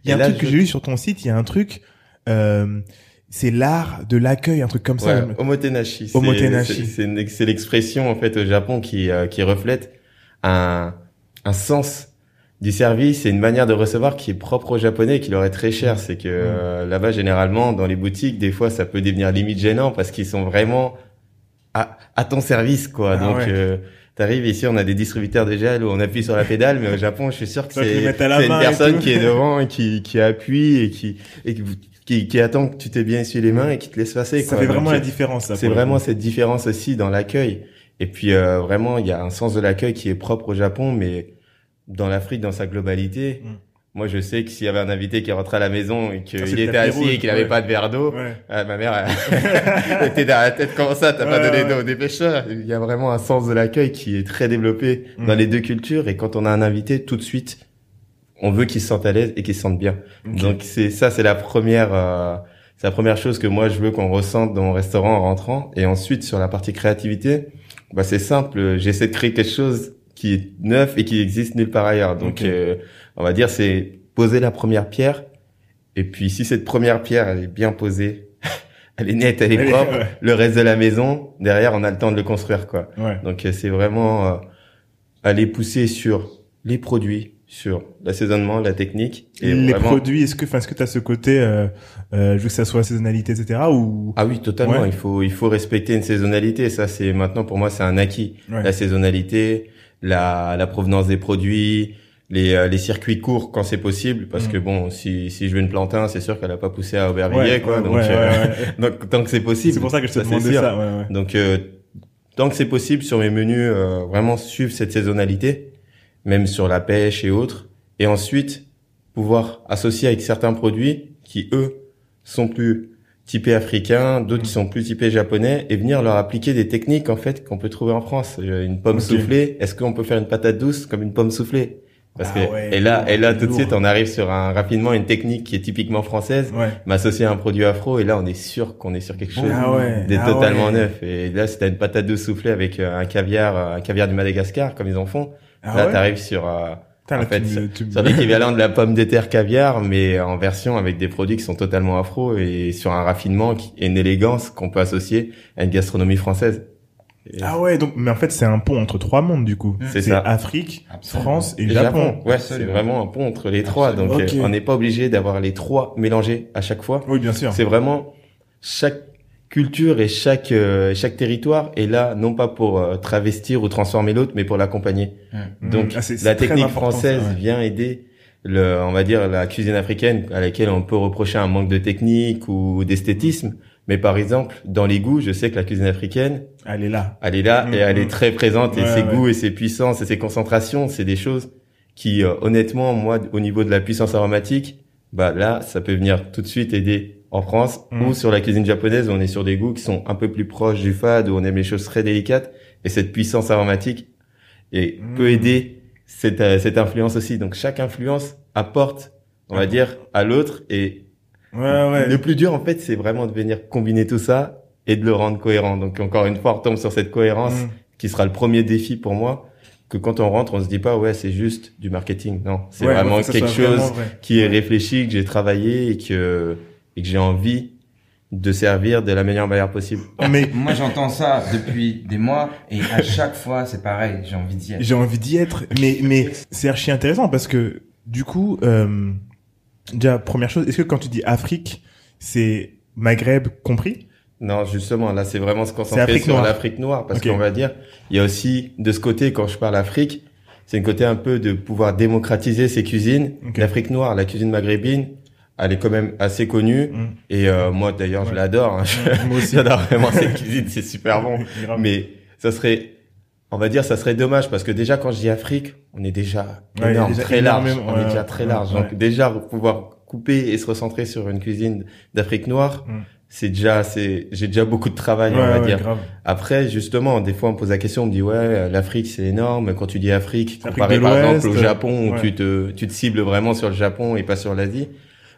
Il y a un là, truc que j'ai lu sur ton site. Il y a un truc. Euh, c'est l'art de l'accueil, un truc comme ça. Omotenashi. Omotenashi. c'est l'expression en fait au Japon qui euh, qui reflète un un sens du service et une manière de recevoir qui est propre aux japonais et qui leur est très cher. C'est que euh, là-bas généralement dans les boutiques des fois ça peut devenir limite gênant parce qu'ils sont vraiment à, à ton service quoi. Ah Donc ouais. euh, T'arrives ici, on a des distributeurs de gel où on appuie sur la pédale, mais au Japon, je suis sûr que c'est une personne qui est devant et qui, qui appuie et qui, et qui, qui, qui attend que tu t'aies bien essuyé les mains et qui te laisse passer. Ça quoi. fait vraiment la différence. c'est vraiment cette différence aussi dans l'accueil. Et puis euh, vraiment, il y a un sens de l'accueil qui est propre au Japon, mais dans l'Afrique dans sa globalité. Mm. Moi, je sais que s'il y avait un invité qui rentrait à la maison et Ça, qu'il était assis rouge, et qu'il n'avait ouais. pas de verre d'eau, Ouais. ah, ma mère, elle était dans la tête comment ça, t'as pas donné d'eau, dépêche-toi. Il y a vraiment un sens de l'accueil qui est très développé Mm. dans les deux cultures et quand on a un invité, tout de suite, on veut qu'il se sente à l'aise et qu'il se sente bien. Donc c'est ça, c'est la première, euh, c'est la première chose que moi je veux qu'on ressente dans mon restaurant en rentrant. Et ensuite sur la partie créativité, bah c'est simple, j'essaie de créer quelque chose qui est neuf et qui existe nulle part ailleurs. Donc euh, on va dire c'est poser la première pierre. Et puis si cette première pierre elle est bien posée, elle est nette, elle est propre, ouais. le reste de la maison derrière on a le temps de le construire quoi. Ouais. Donc euh, c'est vraiment euh, aller pousser sur les produits, sur l'assaisonnement, la technique. Et les vraiment- produits, est-ce que, enfin, est-ce que t'as ce côté, euh, euh, je veux que ça soit saisonnalité, etc. ou? Ah oui, totalement. Ouais. Il faut il faut respecter une saisonnalité. Ça c'est maintenant pour moi c'est un acquis. Ouais. La saisonnalité, la la provenance des produits, les euh, les circuits courts quand c'est possible. Parce Mm. que bon, si si je veux une plantain, c'est sûr qu'elle a pas poussé à Aubervilliers Ouais, quoi. ouais, donc, ouais, euh, donc tant que c'est possible. C'est pour ça que je te c'est demandais ça. Ouais, ouais. Donc euh, tant que c'est possible sur mes menus, euh, vraiment suivre cette saisonnalité, même sur la pêche et autres, et ensuite pouvoir associer avec certains produits qui eux sont plus typés africains, d'autres qui sont plus typés japonais, et venir leur appliquer des techniques en fait qu'on peut trouver en France. Euh, Une pomme soufflée, est-ce qu'on peut faire une patate douce comme une pomme soufflée? Parce Ah que ouais, et là, et là tout de suite, on arrive sur un rapidement une technique qui est typiquement française, Ouais. m'associer à un produit afro, et là on est sûr qu'on est sur quelque chose Ah ouais. d'être ah totalement neuf. Et là, si t'as une patate douce soufflée avec euh, un caviar, euh, un caviar du Madagascar, comme ils en font, Ah là, t'arrives sur, euh, Putain, en fait, sur l'équivalent de la pomme de terre caviar, mais en version avec des produits qui sont totalement afro et sur un raffinement et une élégance qu'on peut associer à une gastronomie française. Et Ah ouais, donc, mais en fait, c'est un pont entre trois mondes, du coup. C'est ça. Afrique, Absolument. France et le Japon. Ouais, c'est vraiment un pont entre les trois. Absolument. Donc, euh, on n'est pas obligé d'avoir les trois mélangés à chaque fois. Oui, bien sûr. C'est vraiment chaque culture et chaque euh, chaque territoire est là non pas pour euh, travestir ou transformer l'autre, mais pour l'accompagner. Mm. Donc Ah, la technique française ça, ouais. vient aider le, on va dire la cuisine africaine à laquelle on peut reprocher un manque de technique ou d'esthétisme. Mais par exemple, dans les goûts, je sais que la cuisine africaine, Elle est là. elle est là et elle est très présente et ses ouais. goûts et ses puissances et ses concentrations, c'est des choses qui, euh, honnêtement, moi, au niveau de la puissance aromatique, bah là, ça peut venir tout de suite aider en France Mhm. ou sur la cuisine japonaise, où on est sur des goûts qui sont un peu plus proches du fade, où on aime les choses très délicates et cette puissance aromatique et Mhm. peut aider cette, euh, cette influence aussi. Donc chaque influence apporte, on va dire, à l'autre et Ouais, ouais. le plus dur, en fait, c'est vraiment de venir combiner tout ça et de le rendre cohérent. Donc, encore une fois, on retombe sur cette cohérence Mm. qui sera le premier défi pour moi. Que quand on rentre, on se dit pas, ouais, c'est juste du marketing. Non, c'est Ouais, vraiment que quelque vraiment chose qui est réfléchi, que j'ai travaillé et que, et que j'ai envie de servir de la meilleure manière possible. Mais Moi, j'entends ça depuis des mois et à chaque fois, c'est pareil. J'ai envie d'y être. j'ai envie d'y être. Mais, mais c'est archi intéressant parce que, du coup, euh, déjà, première chose, est-ce que quand tu dis Afrique, c'est Maghreb compris? Non, justement, là, c'est vraiment se concentrer Afrique sur l'Afrique noire, parce qu'on va dire, il y a aussi, de ce côté, quand je parle Afrique, c'est un côté un peu de pouvoir démocratiser ces cuisines. L'Afrique noire, la cuisine maghrébine, elle est quand même assez connue. Mm. Et euh, moi, d'ailleurs, je Ouais. l'adore. hein. Moi aussi. J'adore vraiment cette cuisine, c'est super bon. Mais ça serait, on va dire, ça serait dommage, parce que déjà, quand je dis Afrique, on est déjà Ouais, énorme, déjà très large. énormément, On est ouais, déjà ouais, très ouais, large. ouais. Donc déjà, pouvoir couper et se recentrer sur une cuisine d'Afrique noire, Mm. c'est déjà, c'est, j'ai déjà beaucoup de travail, Ouais, on va ouais, dire. grave. Après, justement, des fois, on me pose la question, on me dit, ouais, l'Afrique, c'est énorme. Quand tu dis Afrique, comparé par exemple au Japon, où ouais. tu te, tu te cibles vraiment sur le Japon et pas sur l'Asie.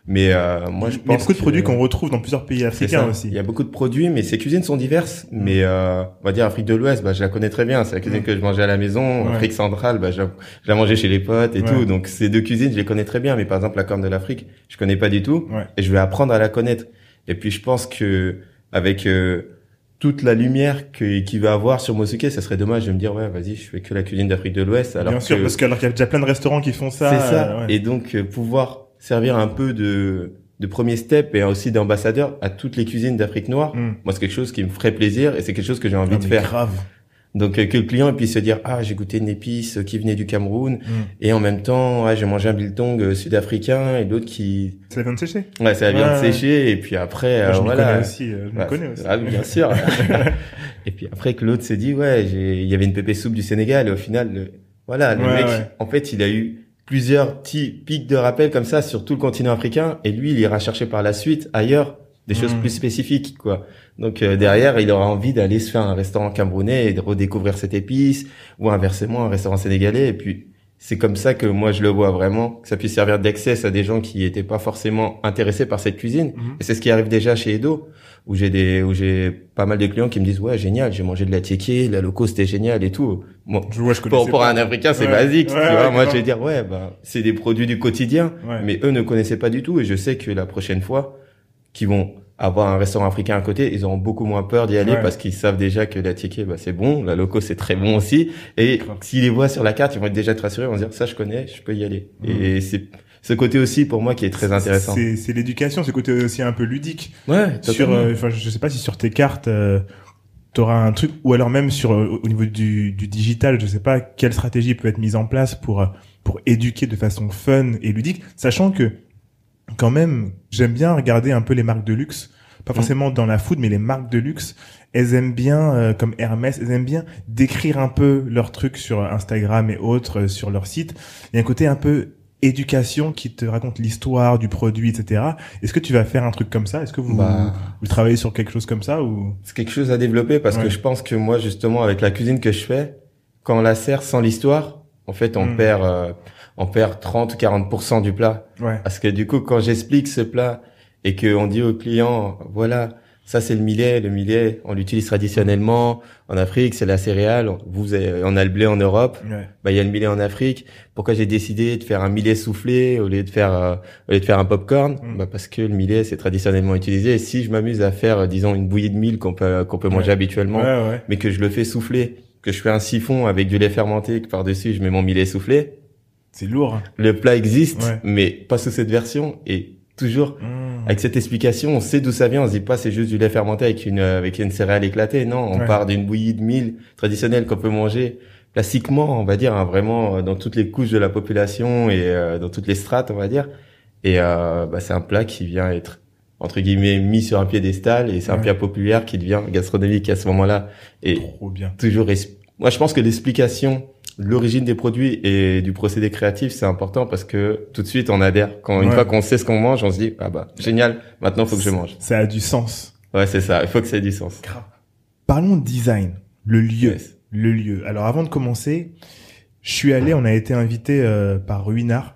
Mais euh, moi, je Il y a pense beaucoup de produits qu'on retrouve dans plusieurs pays africains aussi. Il y a beaucoup de produits, mais ces cuisines sont diverses. Mais euh, on va dire Afrique de l'Ouest, bah, je la connais très bien. C'est la cuisine Mm. que je mangeais à la maison. Ouais. Afrique centrale, bah, je, la- je la mangeais chez les potes et Ouais. tout. Donc ces deux cuisines, je les connais très bien. Mais par exemple, la corne de l'Afrique, je connais pas du tout. Ouais. Et je vais apprendre à la connaître. Et puis je pense que avec euh, toute la lumière que- qu'il va avoir sur Mosuke, ça serait dommage de me dire ouais, vas-y, je fais que la cuisine d'Afrique de l'Ouest. Alors Bien sûr, parce qu'il y a déjà plein de restaurants qui font ça. c'est ça. euh, ouais. Et donc euh, pouvoir servir un peu de de premier step et aussi d'ambassadeur à toutes les cuisines d'Afrique noire. Mm. Moi, c'est quelque chose qui me ferait plaisir et c'est quelque chose que j'ai envie de faire. Grave. Donc euh, que le client puisse se dire ah j'ai goûté une épice qui venait du Cameroun Mm. et en même temps ouais, j'ai mangé un biltong euh, sud-africain et d'autres qui C'est la viande séchée. ouais c'est la viande ouais. séchée et puis après Moi, euh, je me voilà connais aussi. euh, Je me Ouais, connais aussi. ah oui, bien sûr. et puis après que l'autre s'est dit ouais j'ai il y avait une pépé soupe du Sénégal et au final le- voilà le Ouais, mec ouais. en fait il a eu plusieurs petits pics de rappel comme ça sur tout le continent africain et lui il ira chercher par la suite ailleurs des choses Mm. plus spécifiques quoi. Donc euh, derrière il aura envie d'aller se faire un restaurant camerounais et de redécouvrir cette épice ou inversement un restaurant sénégalais et puis c'est comme ça que moi je le vois vraiment que ça puisse servir d'accès à des gens qui étaient pas forcément intéressés par cette cuisine. Mhm. et c'est ce qui arrive déjà chez Edo où j'ai des où j'ai pas mal de clients qui me disent ouais génial j'ai mangé de la tiéké la loco c'était génial et tout. Bon Je pour, pour un africain c'est Ouais. basique Ouais, tu vois. moi je vais dire ouais bah c'est des produits du quotidien mais eux ne connaissaient pas du tout et je sais que la prochaine fois qu'ils vont avoir un restaurant africain à côté, ils auront beaucoup moins peur d'y aller Ouais. parce qu'ils savent déjà que la ticket, bah, c'est bon, la loco, c'est très bon aussi. Et s'ils les voient sur la carte, ils vont être déjà être rassurés, ils vont se dire, ça, je connais, je peux y aller. Mhm. Et c'est ce côté aussi, pour moi, qui est très intéressant. C'est c'est l'éducation, ce côté aussi un peu ludique. Ouais, Sur, euh, enfin, je sais pas si sur tes cartes, euh, t'auras un truc, ou alors même sur euh, au niveau du, du digital, je sais pas quelle stratégie peut être mise en place pour euh, pour éduquer de façon fun et ludique, sachant que quand même, j'aime bien regarder un peu les marques de luxe, pas Mm. forcément dans la food, mais les marques de luxe, elles aiment bien, euh, comme Hermès, elles aiment bien décrire un peu leurs trucs sur Instagram et autres, euh, sur leur site. Il y a un côté un peu éducation qui te raconte l'histoire du produit, etc. Est-ce que tu vas faire un truc comme ça? Est-ce que vous, Bah. vous travaillez sur quelque chose comme ça ou? C'est quelque chose à développer parce Ouais. que je pense que moi, justement, avec la cuisine que je fais, quand on la sert sans l'histoire, en fait, on Mm. perd, euh, on perd 30 ou 40% du plat. Ouais. Parce que du coup, quand j'explique ce plat et qu'on dit au client, voilà, ça c'est le millet, le millet, on l'utilise traditionnellement en Afrique, c'est la céréale. Vous, avez- on a le blé en Europe, Ouais. bah il y a le millet en Afrique. Pourquoi j'ai décidé de faire un millet soufflé au lieu de faire euh, au lieu de faire un popcorn Mm. Bah parce que le millet c'est traditionnellement utilisé. Et si je m'amuse à faire, euh, disons, une bouillie de mil qu'on peut qu'on peut manger Ouais. habituellement, ouais. mais que je le fais souffler, que je fais un siphon avec du lait fermenté, que par dessus je mets mon millet soufflé, C'est lourd. hein. le plat existe, Ouais. mais pas sous cette version et toujours Mmh. avec cette explication, on sait d'où ça vient. On se dit pas c'est juste du lait fermenté avec une euh, avec une céréale éclatée. Non, on Ouais. part d'une bouillie de mil traditionnelle qu'on peut manger classiquement, on va dire, hein, vraiment euh, dans toutes les couches de la population et euh, dans toutes les strates, on va dire. Et euh, bah, c'est un plat qui vient être entre guillemets mis sur un piédestal et c'est un plat populaire qui devient gastronomique à ce moment-là. Et Trop bien. toujours, moi je pense que l'explication l'origine des produits et du procédé créatif c'est important parce que tout de suite on adhère. Quand une Ouais. fois qu'on sait ce qu'on mange, on se dit ah bah génial, maintenant faut que je mange. Ça a du sens. Ouais c'est ça, il faut que ça ait du sens. Parlons de design, le lieu, Yes. le lieu. Alors avant de commencer, je suis allé, on a été invité euh, par Ruinart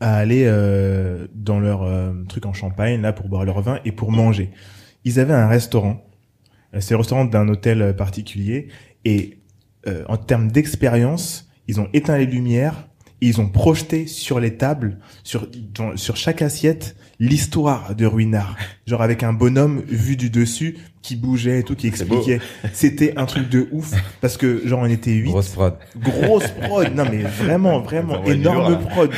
à aller euh, dans leur euh, truc en Champagne là pour boire leur vin et pour manger. Ils avaient un restaurant. Euh, C'est le restaurant d'un hôtel euh, particulier et euh, en termes d'expérience, ils ont éteint les lumières et ils ont projeté sur les tables, sur dans- sur chaque assiette, l'histoire de Ruinart. Genre avec un bonhomme vu du dessus qui bougeait et tout, qui expliquait. C'était un truc de ouf parce que genre on était huit Grosse prod. grosse prod non mais vraiment vraiment énorme prod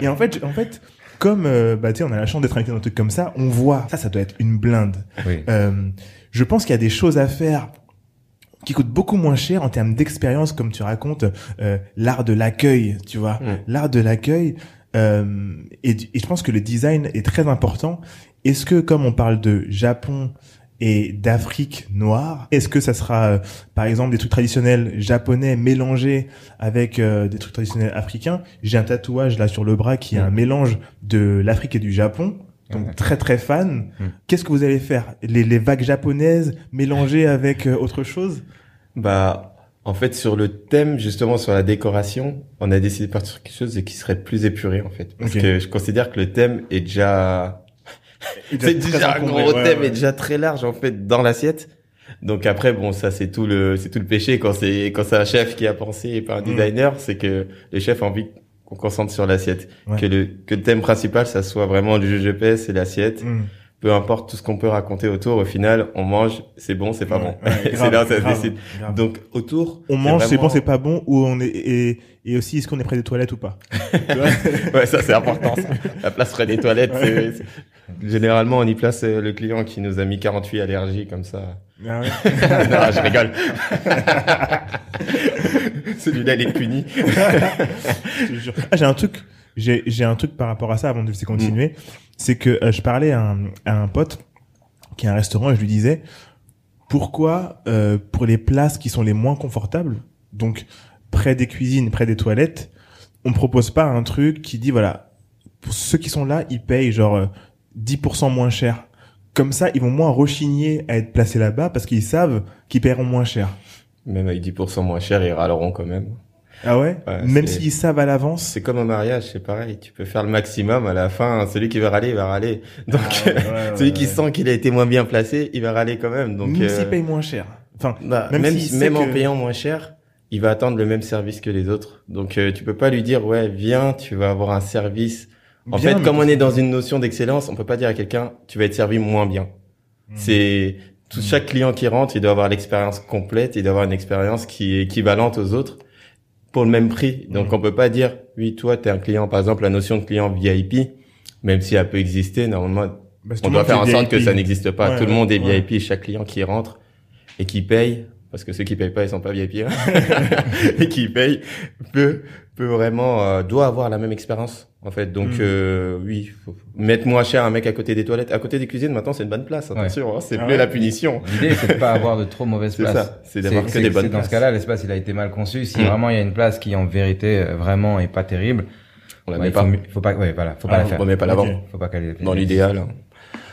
et en fait en fait comme euh, bah tu sais on a la chance d'être invité dans un truc comme ça on voit ça ça doit être une blinde Oui. euh, je pense qu'il y a des choses à faire qui coûtent beaucoup moins cher en termes d'expérience comme tu racontes euh, l'art de l'accueil tu vois Mm. l'art de l'accueil euh, et, je pense que le design est très important est-ce que comme on parle de Japon et d'Afrique noire, est-ce que ça sera euh, par exemple des trucs traditionnels japonais mélangés avec euh, des trucs traditionnels africains? J'ai un tatouage là sur le bras qui est Mm. un mélange de l'Afrique et du Japon. Donc très très fan. Mm. Qu'est-ce que vous allez faire? Les, les vagues japonaises mélangées avec euh, autre chose? Bah, en fait, sur le thème, justement, sur la décoration, on a décidé de partir sur quelque chose qui serait plus épuré, en fait. Parce que je considère que le thème est déjà, c'est déjà un gros ouais, thème ouais. est déjà très large, en fait, dans l'assiette. Donc après, bon, ça, c'est tout le, c'est tout le péché quand c'est, quand c'est un chef qui a pensé et pas un Mm. designer, c'est que le chef a envie qu'on concentre sur l'assiette. Ouais. Que le, que le thème principal, ça soit vraiment du GGPS et l'assiette. Mm. Peu importe tout ce qu'on peut raconter autour, au final, on mange, c'est bon, c'est pas Ouais, bon. ouais, c'est là où ça se décide. grave. Donc autour, on mange, c'est vraiment- bon, c'est pas bon, ou on est et, et aussi est-ce qu'on est près des toilettes ou pas? Ouais, ça c'est important. Ça. La place près des toilettes. Généralement, on y place euh, le client qui nous a mis 48 allergies comme ça. Ah ouais. non, je rigole. Celui-là, il est puni. Ah, j'ai un truc, j'ai, j'ai un truc par rapport à ça avant de laisser continuer. C'est que euh, je parlais à un, à un pote qui a un restaurant et je lui disais pourquoi euh, pour les places qui sont les moins confortables, donc près des cuisines, près des toilettes, on propose pas un truc qui dit voilà pour ceux qui sont là, ils payent genre euh, 10% moins cher. Comme ça, ils vont moins rechigner à être placés là-bas parce qu'ils savent qu'ils paieront moins cher. Même avec 10% moins cher, ils râleront quand même. Ah ouais, Ouais, Même s'ils savent à l'avance. C'est comme un mariage, c'est pareil. Tu peux faire le maximum à la fin. Celui qui veut râler, il va râler. Donc, Ah ouais, celui ouais, qui sent qu'il a été moins bien placé, il va râler quand même. Donc, même euh, s'ils payent moins cher. Enfin, Bah, Même même s'il si- même en que- payant moins cher, il va attendre le même service que les autres. Donc euh, tu peux pas lui dire ouais viens, tu vas avoir un service. En bien, fait, comme on est dans une notion d'excellence, on peut pas dire à quelqu'un tu vas être servi moins bien. Hmm. C'est tout chaque client qui rentre, il doit avoir l'expérience complète, il doit avoir une expérience qui est équivalente aux autres pour le même prix. Donc on peut pas dire oui toi tu es un client par exemple la notion de client VIP même si elle peut exister normalement que on doit faire en sorte que ça n'existe pas. Ouais, Tout le monde est ouais. VIP, chaque client qui rentre et qui paye, parce que ceux qui payent pas, ils sont pas VIP, hein, et qui paye peut peut vraiment euh, doit avoir la même expérience en fait. Donc Mm. euh, oui, faut mettre moins cher un mec à côté des toilettes, à côté des cuisines. Maintenant, c'est une bonne place. Attention, hein, c'est Ah plus ouais. la punition. L'idée, c'est de pas avoir de trop mauvaises C'est places. ça, c'est d'avoir que des bonnes Dans places. ce cas-là, l'espace, il a été mal conçu. Si Mm. vraiment il y a une place qui, en vérité, euh, vraiment est pas terrible, On la ouais, met il faut, pas faut pas, ouais, voilà, faut pas Ah, la on faire. remet pas l'avant. Ok. Faut pas Dans l'idéal, hein.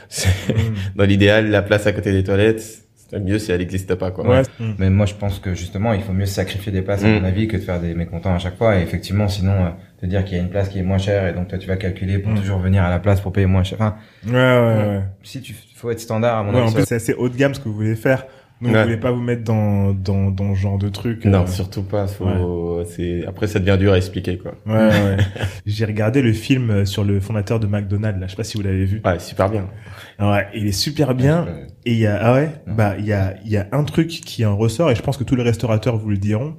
Mm. dans l'idéal, la place à côté des toilettes, c'est mieux si elle n'existe pas quoi. Ouais. Mais moi, je pense que justement, il faut mieux sacrifier des places, à Mm. mon avis, que de faire des mécontents à chaque fois. Et effectivement, sinon, euh, te dire qu'il y a une place qui est moins chère et donc toi, tu vas calculer pour Mm. toujours venir à la place pour payer moins cher. Enfin, Ouais, ouais, ouais. si tu, faut être standard, à mon Ouais, en avis. plus, c'est assez haut de gamme ce que vous voulez faire. Donc, Ouais. vous voulez pas vous mettre dans, dans, dans ce genre de truc. Non, euh, surtout pas. Faut, c'est après ça devient dur à expliquer quoi. Ouais, ouais. J'ai regardé le film euh, sur le fondateur de McDonald's, là. Je sais pas si vous l'avez vu. Ouais, super bien. Ouais, il est super bien. Et il y a, ah ouais, Non. bah, il y a, il y a un truc qui en ressort, et je pense que tous les restaurateurs vous le diront.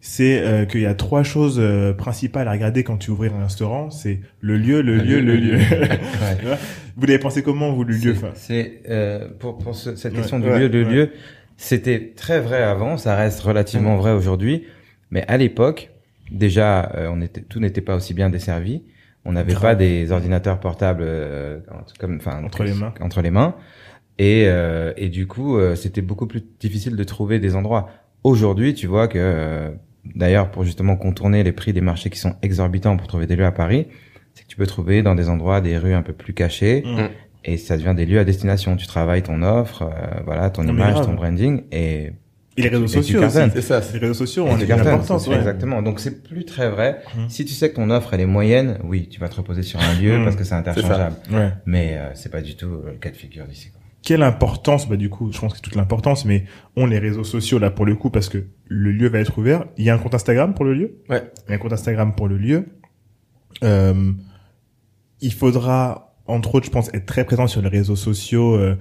C'est euh, qu'il y a trois choses euh, principales à regarder quand tu ouvres un restaurant. C'est le lieu, le, lieu, le lieu. ouais. Vous l'avez pensé comment, vous, le lieu? C'est- euh, pour pour ce- cette Ouais, question du ouais, lieu, le ouais. lieu, c'était très vrai avant, ça reste relativement vrai aujourd'hui. Mais à l'époque, déjà, euh, on était, tout n'était pas aussi bien desservi. On n'avait pas des ordinateurs portables euh, comme, enfin, Entre les mains. Entre les mains. Et, euh, et du coup, euh, c'était beaucoup plus difficile de trouver des endroits. Aujourd'hui, tu vois que, euh, d'ailleurs, pour justement contourner les prix des marchés qui sont exorbitants pour trouver des lieux à Paris, tu peux trouver dans des endroits, des rues un peu plus cachées, Mm. et ça devient des lieux à destination. Tu travailles ton offre, euh, voilà, ton Non, image, ton branding, et Et les réseaux Et sociaux aussi. C'est ça. Les réseaux sociaux cartonnes, importance. c'est- ouais. Exactement. Donc c'est plus très vrai. Mhm. Si tu sais que ton offre elle est moyenne, oui, tu vas te reposer sur un lieu Mhm. parce que c'est interchangeable. Ouais. Mais euh, c'est pas du tout le cas de figure d'ici. Quelle importance, bah du coup, je pense que c'est toute l'importance, mais ont les réseaux sociaux là pour le coup parce que le lieu va être ouvert. Il y a un compte Instagram pour le lieu? Ouais. Il y a un compte Instagram pour le lieu. Euh, il faudra, entre autres, je pense, être très présent sur les réseaux sociaux, euh,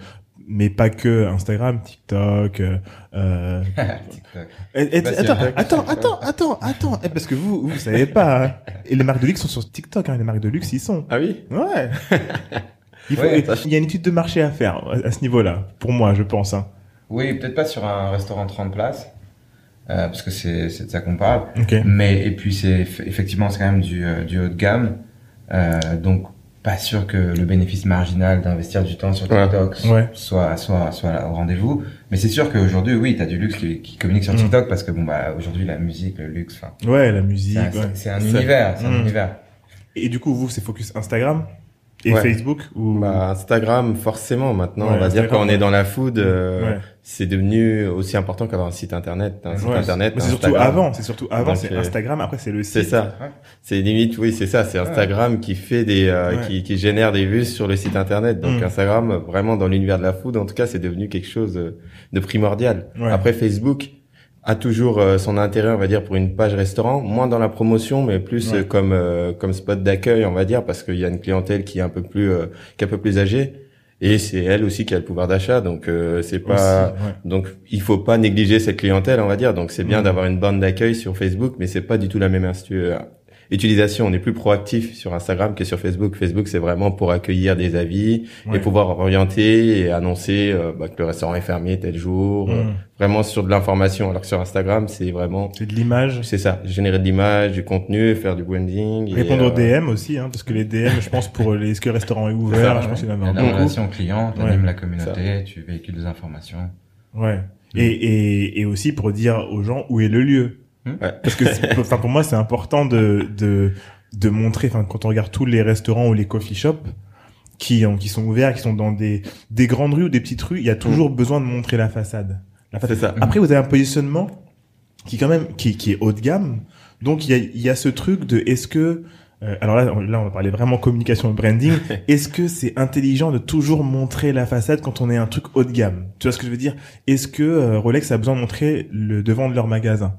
mais pas que Instagram, TikTok. Euh, euh, TikTok. et- et- Bah, attends, attends, attends, attends, attends, eh, parce que vous, vous savez pas. hein. Et les marques de luxe sont sur TikTok. Hein, les marques de luxe, ils sont. Ah oui? Ouais. Il, faut, Ouais, il y a une étude de marché à faire à ce niveau-là, pour moi, je pense. Hein. Oui, peut-être pas sur un restaurant 30 places, euh, parce que c'est c'est de ça qu'on parle. Ok. Mais et puis c'est eff- effectivement c'est quand même du, du haut de gamme, donc pas sûr que le bénéfice marginal d'investir du temps sur. TikTok Ouais. soit soit soit au rendez-vous. Mais c'est sûr qu'aujourd'hui oui, t'as du luxe qui, qui communique sur Mm. TikTok parce que bon bah aujourd'hui la musique, le luxe, enfin Ouais, la musique. c'est un, ouais. univers, c'est un Mm. univers. Et du coup, vous, c'est focus Instagram? Et Ouais. Facebook ou Bah, Instagram, forcément, maintenant, Ouais, on va dire quand on est dans la food, euh, Ouais. c'est devenu aussi important qu'avoir un site internet. Un site internet, c'est surtout avant, c'est surtout avant, c'est euh, Instagram, après c'est le C'est site. ça. Ouais. C'est limite, oui, c'est ça. C'est Instagram qui fait des, euh, qui, qui génère des vues sur le site internet. Donc Mm. Instagram, vraiment dans l'univers de la food, en tout cas, c'est devenu quelque chose euh, de primordial. Après, Facebook a toujours euh, son intérêt, on va dire, pour une page restaurant, moins dans la promotion, mais plus Ouais. euh, comme euh, comme spot d'accueil, on va dire, parce qu'il y a une clientèle qui est un peu plus euh, qui est un peu plus âgée. Et c'est elle aussi qui a le pouvoir d'achat, donc euh, c'est pas Aussi, ouais. donc il faut pas négliger cette clientèle, on va dire. Donc c'est bien d'avoir une bande d'accueil sur Facebook, mais c'est pas du tout la même instu- euh, utilisation. On est plus proactif sur Instagram que sur Facebook. Facebook c'est vraiment pour accueillir des avis Ouais. et pouvoir orienter et annoncer euh, bah, que le restaurant est fermé tel jour. euh, Mm. vraiment sur de l'information. Alors que sur Instagram c'est vraiment C'est de l'image. c'est ça, générer de l'image, du contenu, faire du branding. et, Répondre aux euh, DM aussi, hein, parce que les DM, je pense pour les, est-ce que le restaurant est ça, ouvert, ouais. je pense qu'il y en avait a un la relation client, t'animes Ouais. la communauté, tu véhicules des informations. Ouais. Et, et, et aussi pour dire aux gens où est le lieu. Hmm. Ouais. Parce que, enfin, pour moi, c'est important de, de, de montrer, enfin, quand on regarde tous les restaurants ou les coffee shops qui, ont, qui sont ouverts, qui sont dans des, des grandes rues ou des petites rues, il y a toujours besoin de montrer la façade. La façade. Ça. Après, vous avez un positionnement qui, quand même, qui, qui est haut de gamme. Donc, il y a, il y a ce truc de, est-ce que, euh, alors là, on- là, on va parler vraiment communication et branding. Est-ce que c'est intelligent de toujours montrer la façade quand on est un truc haut de gamme? Tu vois ce que je veux dire? Est-ce que euh, Rolex a besoin de montrer le devant de leur magasin?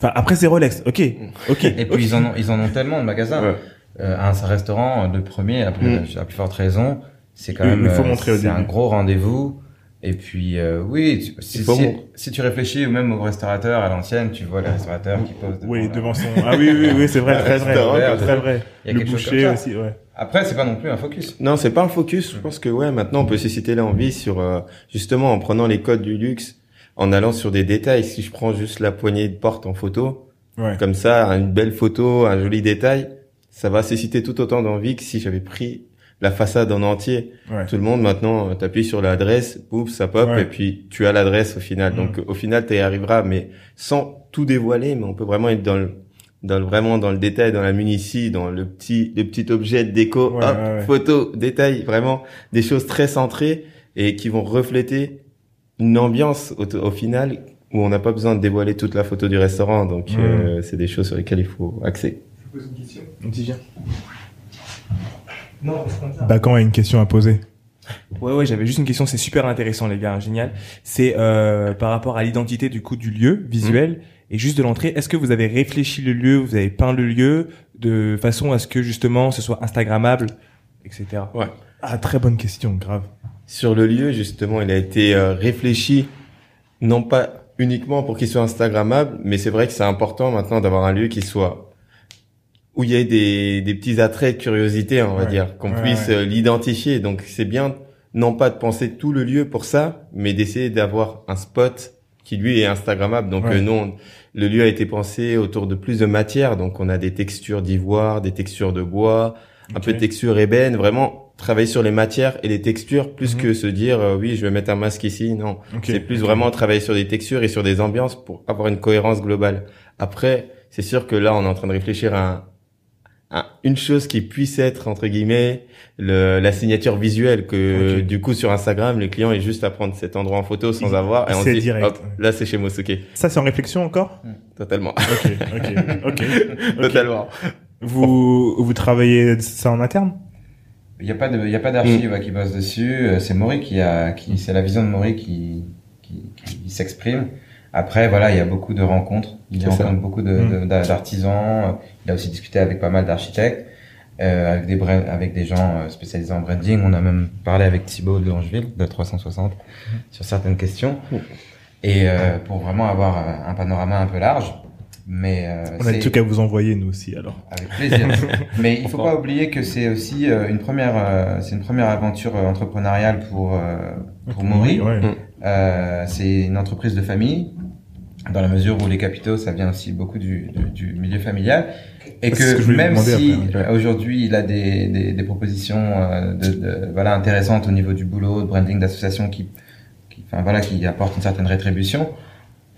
Enfin, après c'est Rolex, ok, ok. Et puis ils en ont, ils en ont tellement de magasins. Ouais. Euh, un restaurant de premier, à plus, Mm. à plus forte raison, c'est quand même il faut euh, montrer au c'est un gros rendez-vous. Et puis euh, oui, tu- si, si, tu réfléchis ou même aux restaurateurs à l'ancienne, tu vois les restaurateurs qui posent. Oui, la- devant son. Ah oui, oui, oui, c'est vrai, très vrai, restaurant, très, vrai. Il y a Le quelque chose boucher aussi, ouais. Après, c'est pas non plus un focus. Non, c'est pas un focus. Je pense que ouais, maintenant on peut susciter l'envie sur euh, justement en prenant les codes du luxe, en allant sur des détails. Si je prends juste la poignée de porte en photo, Ouais. comme ça, une belle photo, un joli détail, ça va susciter tout autant d'envie que si j'avais pris la façade en entier. Ouais. Tout le monde maintenant, t'appuies sur l'adresse, pouf, ça pop, Ouais. et puis tu as l'adresse au final. Mm. Donc au final, tu y arriveras, mais sans tout dévoiler, mais on peut vraiment être dans le dans le, vraiment dans le détail, dans la municie, dans le petit le petit objet de déco, Ouais, hop, photo, détail, vraiment des choses très centrées et qui vont refléter une ambiance au, au final où on n'a pas besoin de dévoiler toute la photo du restaurant. Donc Mm. euh, c'est des choses sur lesquelles il faut axer. On t'y vient. Bacan a une question à poser. Ouais, ouais, j'avais juste une question, c'est super intéressant, les gars, génial. C'est euh, par rapport à l'identité du coup du lieu visuel et juste de l'entrée. Est-ce que vous avez réfléchi le lieu, vous avez peint le lieu de façon à ce que justement ce soit instagrammable, etc. Ah, très bonne question, grave. Sur le lieu, justement, il a été euh, réfléchi, non pas uniquement pour qu'il soit Instagrammable, mais c'est vrai que c'est important maintenant d'avoir un lieu qui soit où il y ait des, des petits attraits de curiosité, on va Ouais. dire, qu'on Ouais, puisse ouais. euh, l'identifier. Donc c'est bien, non pas de penser tout le lieu pour ça, mais d'essayer d'avoir un spot qui lui est Instagrammable. Donc euh, nous, on- le lieu a été pensé autour de plus de matières. Donc, on a des textures d'ivoire, des textures de bois, un peu de texture ébène. Vraiment, travailler sur les matières et les textures plus Mhm. que se dire, euh, oui, je vais mettre un masque ici. Non. C'est plus vraiment travailler sur des textures et sur des ambiances pour avoir une cohérence globale. Après, c'est sûr que là, on est en train de réfléchir à, un- à une chose qui puisse être, entre guillemets, le, la signature visuelle que, du coup, sur Instagram, le client est juste à prendre cet endroit en photo sans Il- avoir et on dit, direct, hop, là, c'est chez Mosuke. Ça, c'est en réflexion encore? Totalement. Ok, ok, ok. ok. Totalement. Vous, vous travaillez ça en interne? Il n'y a pas de, il y a pas d'archive ouais, qui bosse dessus. Euh, C'est Maury qui a, qui, c'est la vision de Maury qui, qui, qui s'exprime. Après, voilà, il y a beaucoup de rencontres. Il ça. rencontre beaucoup de, Mm. d'artisans. Il a aussi discuté avec pas mal d'architectes, euh, avec des avec des gens euh, spécialisés en branding. On a même parlé avec Thibaut de Angeville de 360 sur certaines questions. Mm. Et euh, pour vraiment avoir euh, un panorama un peu large. Mais euh, On a des trucs à vous envoyer, nous aussi, alors. avec plaisir. Mais il faut pas oublier que c'est aussi euh, une première, euh, c'est une première aventure euh, entrepreneuriale pour euh, pour Maury. Ouais. C'est une entreprise de famille, dans la mesure où les capitaux, ça vient aussi beaucoup du, du, du milieu familial, et que même si euh, aujourd'hui il a des, des, des propositions euh, de, de- voilà intéressantes au niveau du boulot, de branding, d'association qui, qui, enfin voilà, qui apportent une certaine rétribution.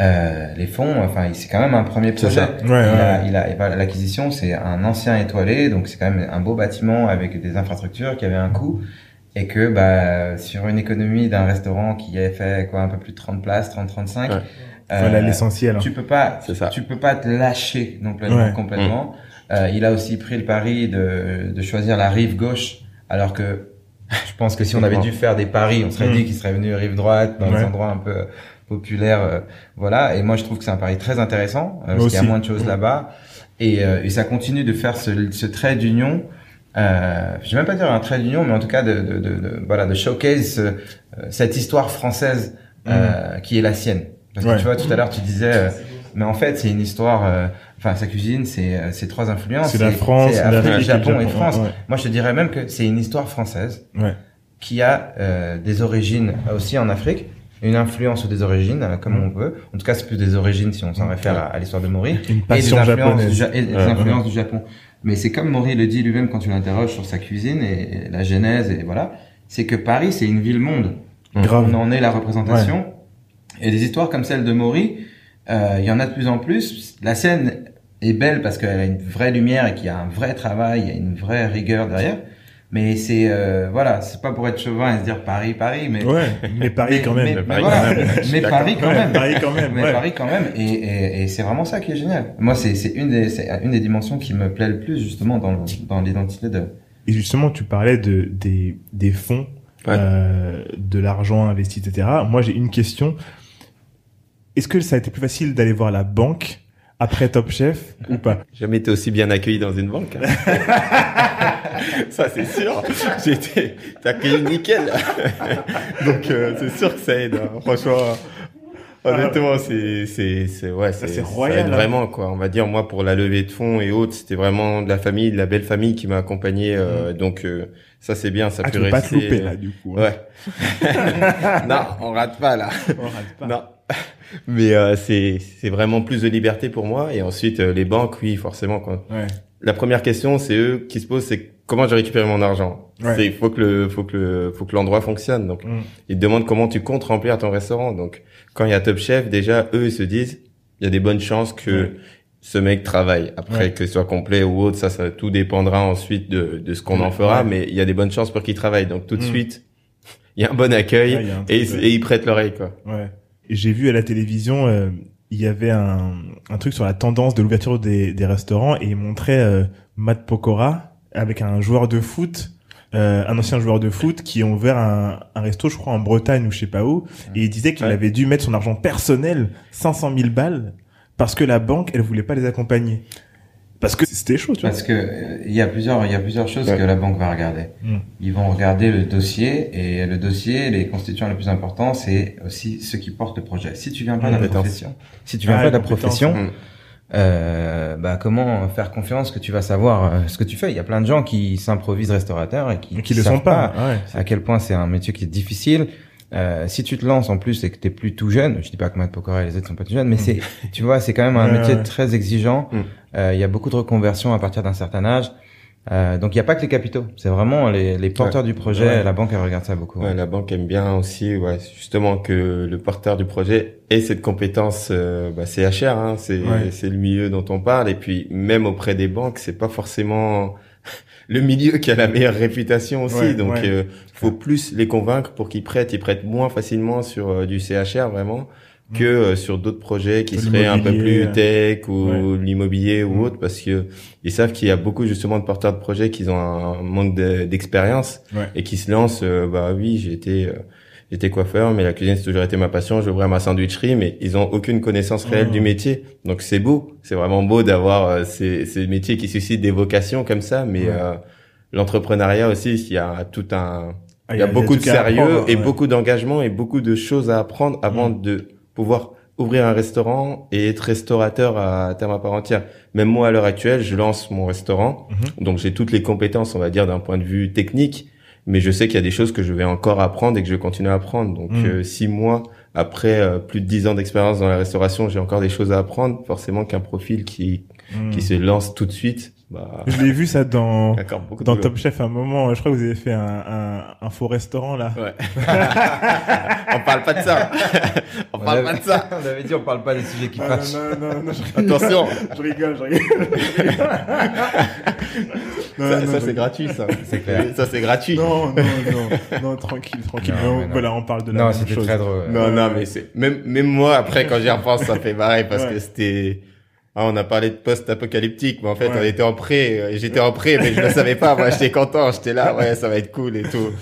Euh, les fonds, enfin, c'est quand même un premier projet. ça. Ouais, il a, ouais. il a, et voilà, l'acquisition, c'est un ancien étoilé, donc c'est quand même un beau bâtiment avec des infrastructures qui avait un coût et que bah sur une économie d'un restaurant qui avait fait quoi un peu plus de 30 places, 30 35 Ouais. Voilà l'essentiel. hein. tu peux pas C'est ça. tu peux pas te lâcher non pleinement Ouais. complètement. Euh, il a aussi pris le pari de de choisir la rive gauche alors que je pense que si on avait dû faire des paris, on serait Mm. dit qu'il serait venu rive droite dans Ouais. des endroits un peu populaires euh, voilà. Et moi je trouve que c'est un pari très intéressant euh, parce qu'il y a moins de choses là-bas. Et, euh, et ça continue de faire ce, ce trait d'union euh, je vais même pas dire un trait d'union mais en tout cas de, de, de, de- voilà de showcase euh, cette histoire française euh, qui est la sienne. Parce que Ouais. tu vois tout à l'heure tu disais euh, mais en fait c'est une histoire euh, enfin sa cuisine c'est c'est trois influences. C'est la France, c'est Afrique, le Japon et France. Ouais. moi je te dirais même que c'est une histoire française Ouais. qui a euh, des origines aussi en Afrique, une influence ou des origines, euh, comme Mm. on veut. En tout cas, c'est plus des origines si on s'en Ouais. réfère à, à l'histoire de Maury. Une Et des passion influences, du, Ja- et des influences du Japon. Mais c'est comme Maury le dit lui-même quand tu l'interroges sur sa cuisine et, et la genèse et voilà, c'est que Paris c'est une ville-monde. Grave. On en est la représentation. Et des histoires comme celle de Maury, euh, il y en a de plus en plus. La scène est belle parce qu'elle a une vraie lumière et qu'il y a un vrai travail, il y a une vraie rigueur derrière. Mais c'est euh, voilà, c'est pas pour être chauvin et se dire Paris, Paris, mais Ouais, mais Paris quand même. mais, Paris quand même. Paris quand même. Mais ouais. Paris quand même, et, et, et c'est vraiment ça qui est génial. Moi, c'est c'est une des c'est une des dimensions qui me plaît le plus justement dans dans l'identité de. Et justement, tu parlais de des des fonds, Ouais. euh, de l'argent investi, etc. Moi, j'ai une question. Est-ce que ça a été plus facile d'aller voir la banque après Top Chef ou pas? Jamais été aussi bien accueilli dans une banque. hein. ça, c'est sûr. J'ai été accueilli nickel. Donc, euh, c'est sûr que ça aide. hein. Franchement, honnêtement, c'est, c'est, c'est, ouais, c'est, ça royal, hein. vraiment, quoi. On va dire, moi, pour la levée de fonds et autres, c'était vraiment de la famille, de la belle famille qui m'a accompagné. euh, Donc, euh, ça, c'est bien. Ça Ah, peut tu peux pas te rester. louper là, du coup. hein. Ouais. non, on rate pas, là. On rate pas. Non. Mais euh, c'est c'est vraiment plus de liberté pour moi et ensuite euh, les banques oui forcément quoi. Ouais. La première question c'est eux qui se posent c'est comment j'ai récupéré mon argent. Ouais. C'est il faut que le faut que le faut que l'endroit fonctionne donc Mm. ils te demandent comment tu comptes remplir ton restaurant donc quand il y a Top Chef déjà eux ils se disent il y a des bonnes chances que ce mec travaille après Ouais. que ce soit complet ou autre ça ça tout dépendra ensuite de de ce qu'on en fera Ouais. mais il y a des bonnes chances pour qu'il travaille donc tout de Mm. suite il y a un bon accueil un et, ouais. et ils prêtent l'oreille quoi. Ouais. J'ai vu à la télévision, euh, il y avait un, un truc sur la tendance de l'ouverture des, des restaurants et il montrait euh, Matt Pokora avec un joueur de foot, euh, un ancien joueur de foot qui a ouvert un, un resto, je crois en Bretagne ou je sais pas où, et il disait qu'il Ouais. avait dû mettre son argent personnel, 500 000 balles, parce que la banque, elle voulait pas les accompagner. Parce que c'était chaud, tu vois. Parce que euh, il y a plusieurs il y a plusieurs choses Ouais. que la banque va regarder. Mm. Ils vont regarder le dossier et le dossier, les constituants les plus importants, c'est aussi ceux qui portent le projet. Si tu viens pas de la profession, si tu viens Ah, pas de la profession, Mm. Euh, bah comment faire confiance que tu vas savoir euh, ce que tu fais? Il y a plein de gens qui s'improvisent restaurateurs et qui, Qui le sont pas. ouais. à quel point c'est un métier qui est difficile. euh, si tu te lances en plus et que t'es plus tout jeune, je dis pas que Matt Pokora et les autres sont pas tout jeunes, mais Mm. c'est, tu vois, c'est quand même un métier très exigeant. Mm. Euh, Il y a beaucoup de reconversions à partir d'un certain âge. Euh, donc il y a pas que les capitaux, c'est vraiment les, les porteurs du projet. Ouais. La banque elle regarde ça beaucoup. Ouais, la banque aime bien aussi, ouais, justement que le porteur du projet ait cette compétence euh, bah, CHR, hein, c'est le milieu dont on parle, et puis même auprès des banques, c'est pas forcément le milieu qui a la meilleure réputation aussi, donc euh, faut plus les convaincre pour qu'ils prêtent, ils prêtent moins facilement sur euh, du CHR vraiment que euh, sur d'autres projets qui seraient un peu plus tech ou ouais. l'immobilier ou Mm. autre parce que ils savent qu'il y a beaucoup justement de porteurs de projets qui ont un manque de- d'expérience Ouais. et qui se lancent euh, bah oui j'ai été euh, j'étais coiffeur mais la cuisine c'est toujours été ma passion j'ouvrais ma sandwicherie mais ils ont aucune connaissance réelle Mhm. du métier donc c'est beau c'est vraiment beau d'avoir euh, ces, ces métiers qui suscitent des vocations comme ça mais Ouais. euh, l'entrepreneuriat aussi il y a tout un Ah, il y a beaucoup de sérieux et beaucoup d'engagement et beaucoup de choses à apprendre avant Mm. de pouvoir ouvrir un restaurant et être restaurateur à terme à part entière. Même moi, à l'heure actuelle, je lance mon restaurant. Mhm. Donc, j'ai toutes les compétences, on va dire, d'un point de vue technique. Mais je sais qu'il y a des choses que je vais encore apprendre et que je vais continuer à apprendre. Donc, Mm. euh, six mois après euh, plus de dix ans d'expérience dans la restauration, j'ai encore des choses à apprendre. Forcément qu'un profil qui, Mm. qui se lance tout de suite, bah, Je l'ai vu ça dans dans. Top Chef à un moment. Je crois que vous avez fait un un, un faux restaurant là. Ouais. on parle pas de ça. on parle avait- pas de ça. on avait dit on parle pas des sujets qui Ah, fâchent. non, non, non, non, je rigole. Attention. Je rigole, je rigole. Non, Ça, c'est gratuit, ça. C'est clair. Ça, c'est gratuit. Non, non, non, non, tranquille, tranquille. Non, voilà, on parle de la Non, même c'était chose. très drôle. Non, non, mais c'est, même, même moi, après, quand j'y repense, ça fait marrer parce Ouais. que c'était, ah, on a parlé de post-apocalyptique, mais en fait, Ouais. on était en pré, euh, j'étais en pré, mais je le savais pas, moi, j'étais content, j'étais là, ouais, ça va être cool et tout.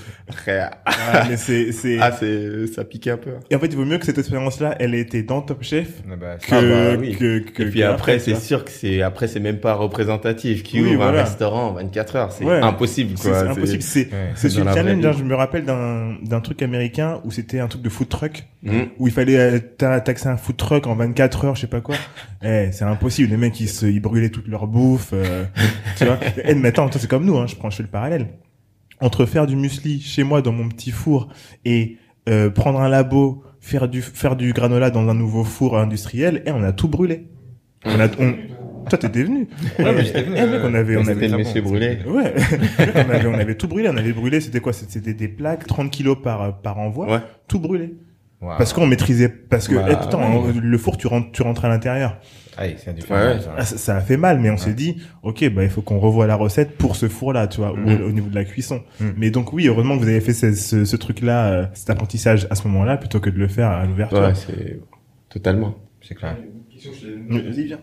Ah, mais c'est, c'est, Ah, c'est, ça piquait un peu. et en fait, il vaut mieux que cette expérience-là, elle ait été dans Top Chef Ah bah, que, Ah bah oui. que, que, et puis que après, c'est sûr que c'est, après, c'est même pas représentatif. Qui Oui, ouvre voilà. un restaurant en 24 heures? C'est Ouais. impossible, C'est quoi. c'est impossible. C'est, Ouais. c'est challenge. hein, je me rappelle d'un, d'un truc américain où c'était un truc de food truck. Mm. où il fallait euh, ta- taxer un food truck en 24 heures, je sais pas quoi. Eh, c'est impossible. Les mecs, ils se, ils brûlaient toute leur bouffe, euh, tu vois. Eh, mais attends, toi, c'est comme nous, hein. Je prends, je fais le parallèle. Entre faire du muesli chez moi dans mon petit four et euh, prendre un labo, faire du faire du granola dans un nouveau four industriel, et on a tout brûlé. On a, on... Toi, t'étais venu. Ouais, mais j'étais venu, Eh, mec, euh, on avait, on avait C'était le très monsieur bon. brûlé. Ouais, on avait, on avait tout brûlé. On avait brûlé, c'était quoi? C'était des plaques, 30 kilos par par envoi, Ouais. tout brûlé. Wow. Parce qu'on maîtrisait, parce que Bah, eh, attends, ouais. le four, tu rentres, tu rentres à l'intérieur. Ah, oui, c'est du Ouais, ouais. Ah, ça, ça a fait mal, mais on s'est dit, ok, bah il faut qu'on revoie la recette pour ce four-là, tu vois, au, au niveau de la cuisson. Mhm. Mais donc oui, heureusement que vous avez fait ce, ce, ce truc-là, euh, cet apprentissage à ce moment-là, plutôt que de le faire à l'ouverture. Ouais, c'est, totalement. C'est clair. Vas-y, viens.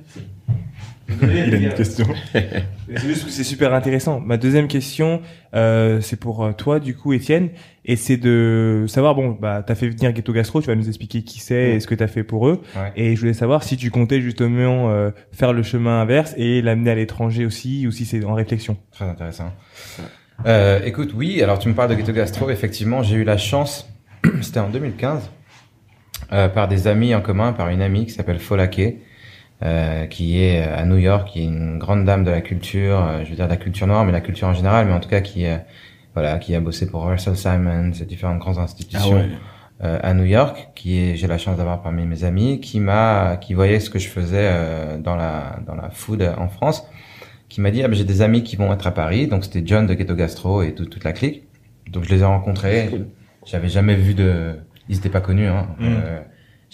Il a une question. C'est juste que c'est super intéressant. Ma deuxième question, euh, c'est pour euh, toi, du coup, Étienne, et c'est de savoir, bon, bah, t'as fait venir Ghetto Gastro, tu vas nous expliquer qui c'est et ce que t'as fait pour eux. Ouais. Et je voulais savoir si tu comptais justement euh, faire le chemin inverse et l'amener à l'étranger aussi, ou si c'est en réflexion. Très intéressant. Euh, écoute, oui, alors tu me parles de Ghetto Gastro. Effectivement, j'ai eu la chance, c'était en 2015, euh, par des amis en commun, par une amie qui s'appelle Folake, euh, qui est à New York, qui est une grande dame de la culture, euh, je veux dire de la culture noire, mais la culture en général, mais en tout cas qui, euh, voilà, qui a bossé pour Russell Simons et différentes grandes institutions euh, à New York, qui est, j'ai la chance d'avoir parmi mes amis, qui m'a, qui voyait ce que je faisais euh, dans la dans la food en France, qui m'a dit ah, ben, j'ai des amis qui vont être à Paris, donc c'était John de Ghetto Gastro et tout- toute la clique. Donc je les ai rencontrés. J'avais jamais vu de, ils étaient pas connus. Hein. Mm. Euh,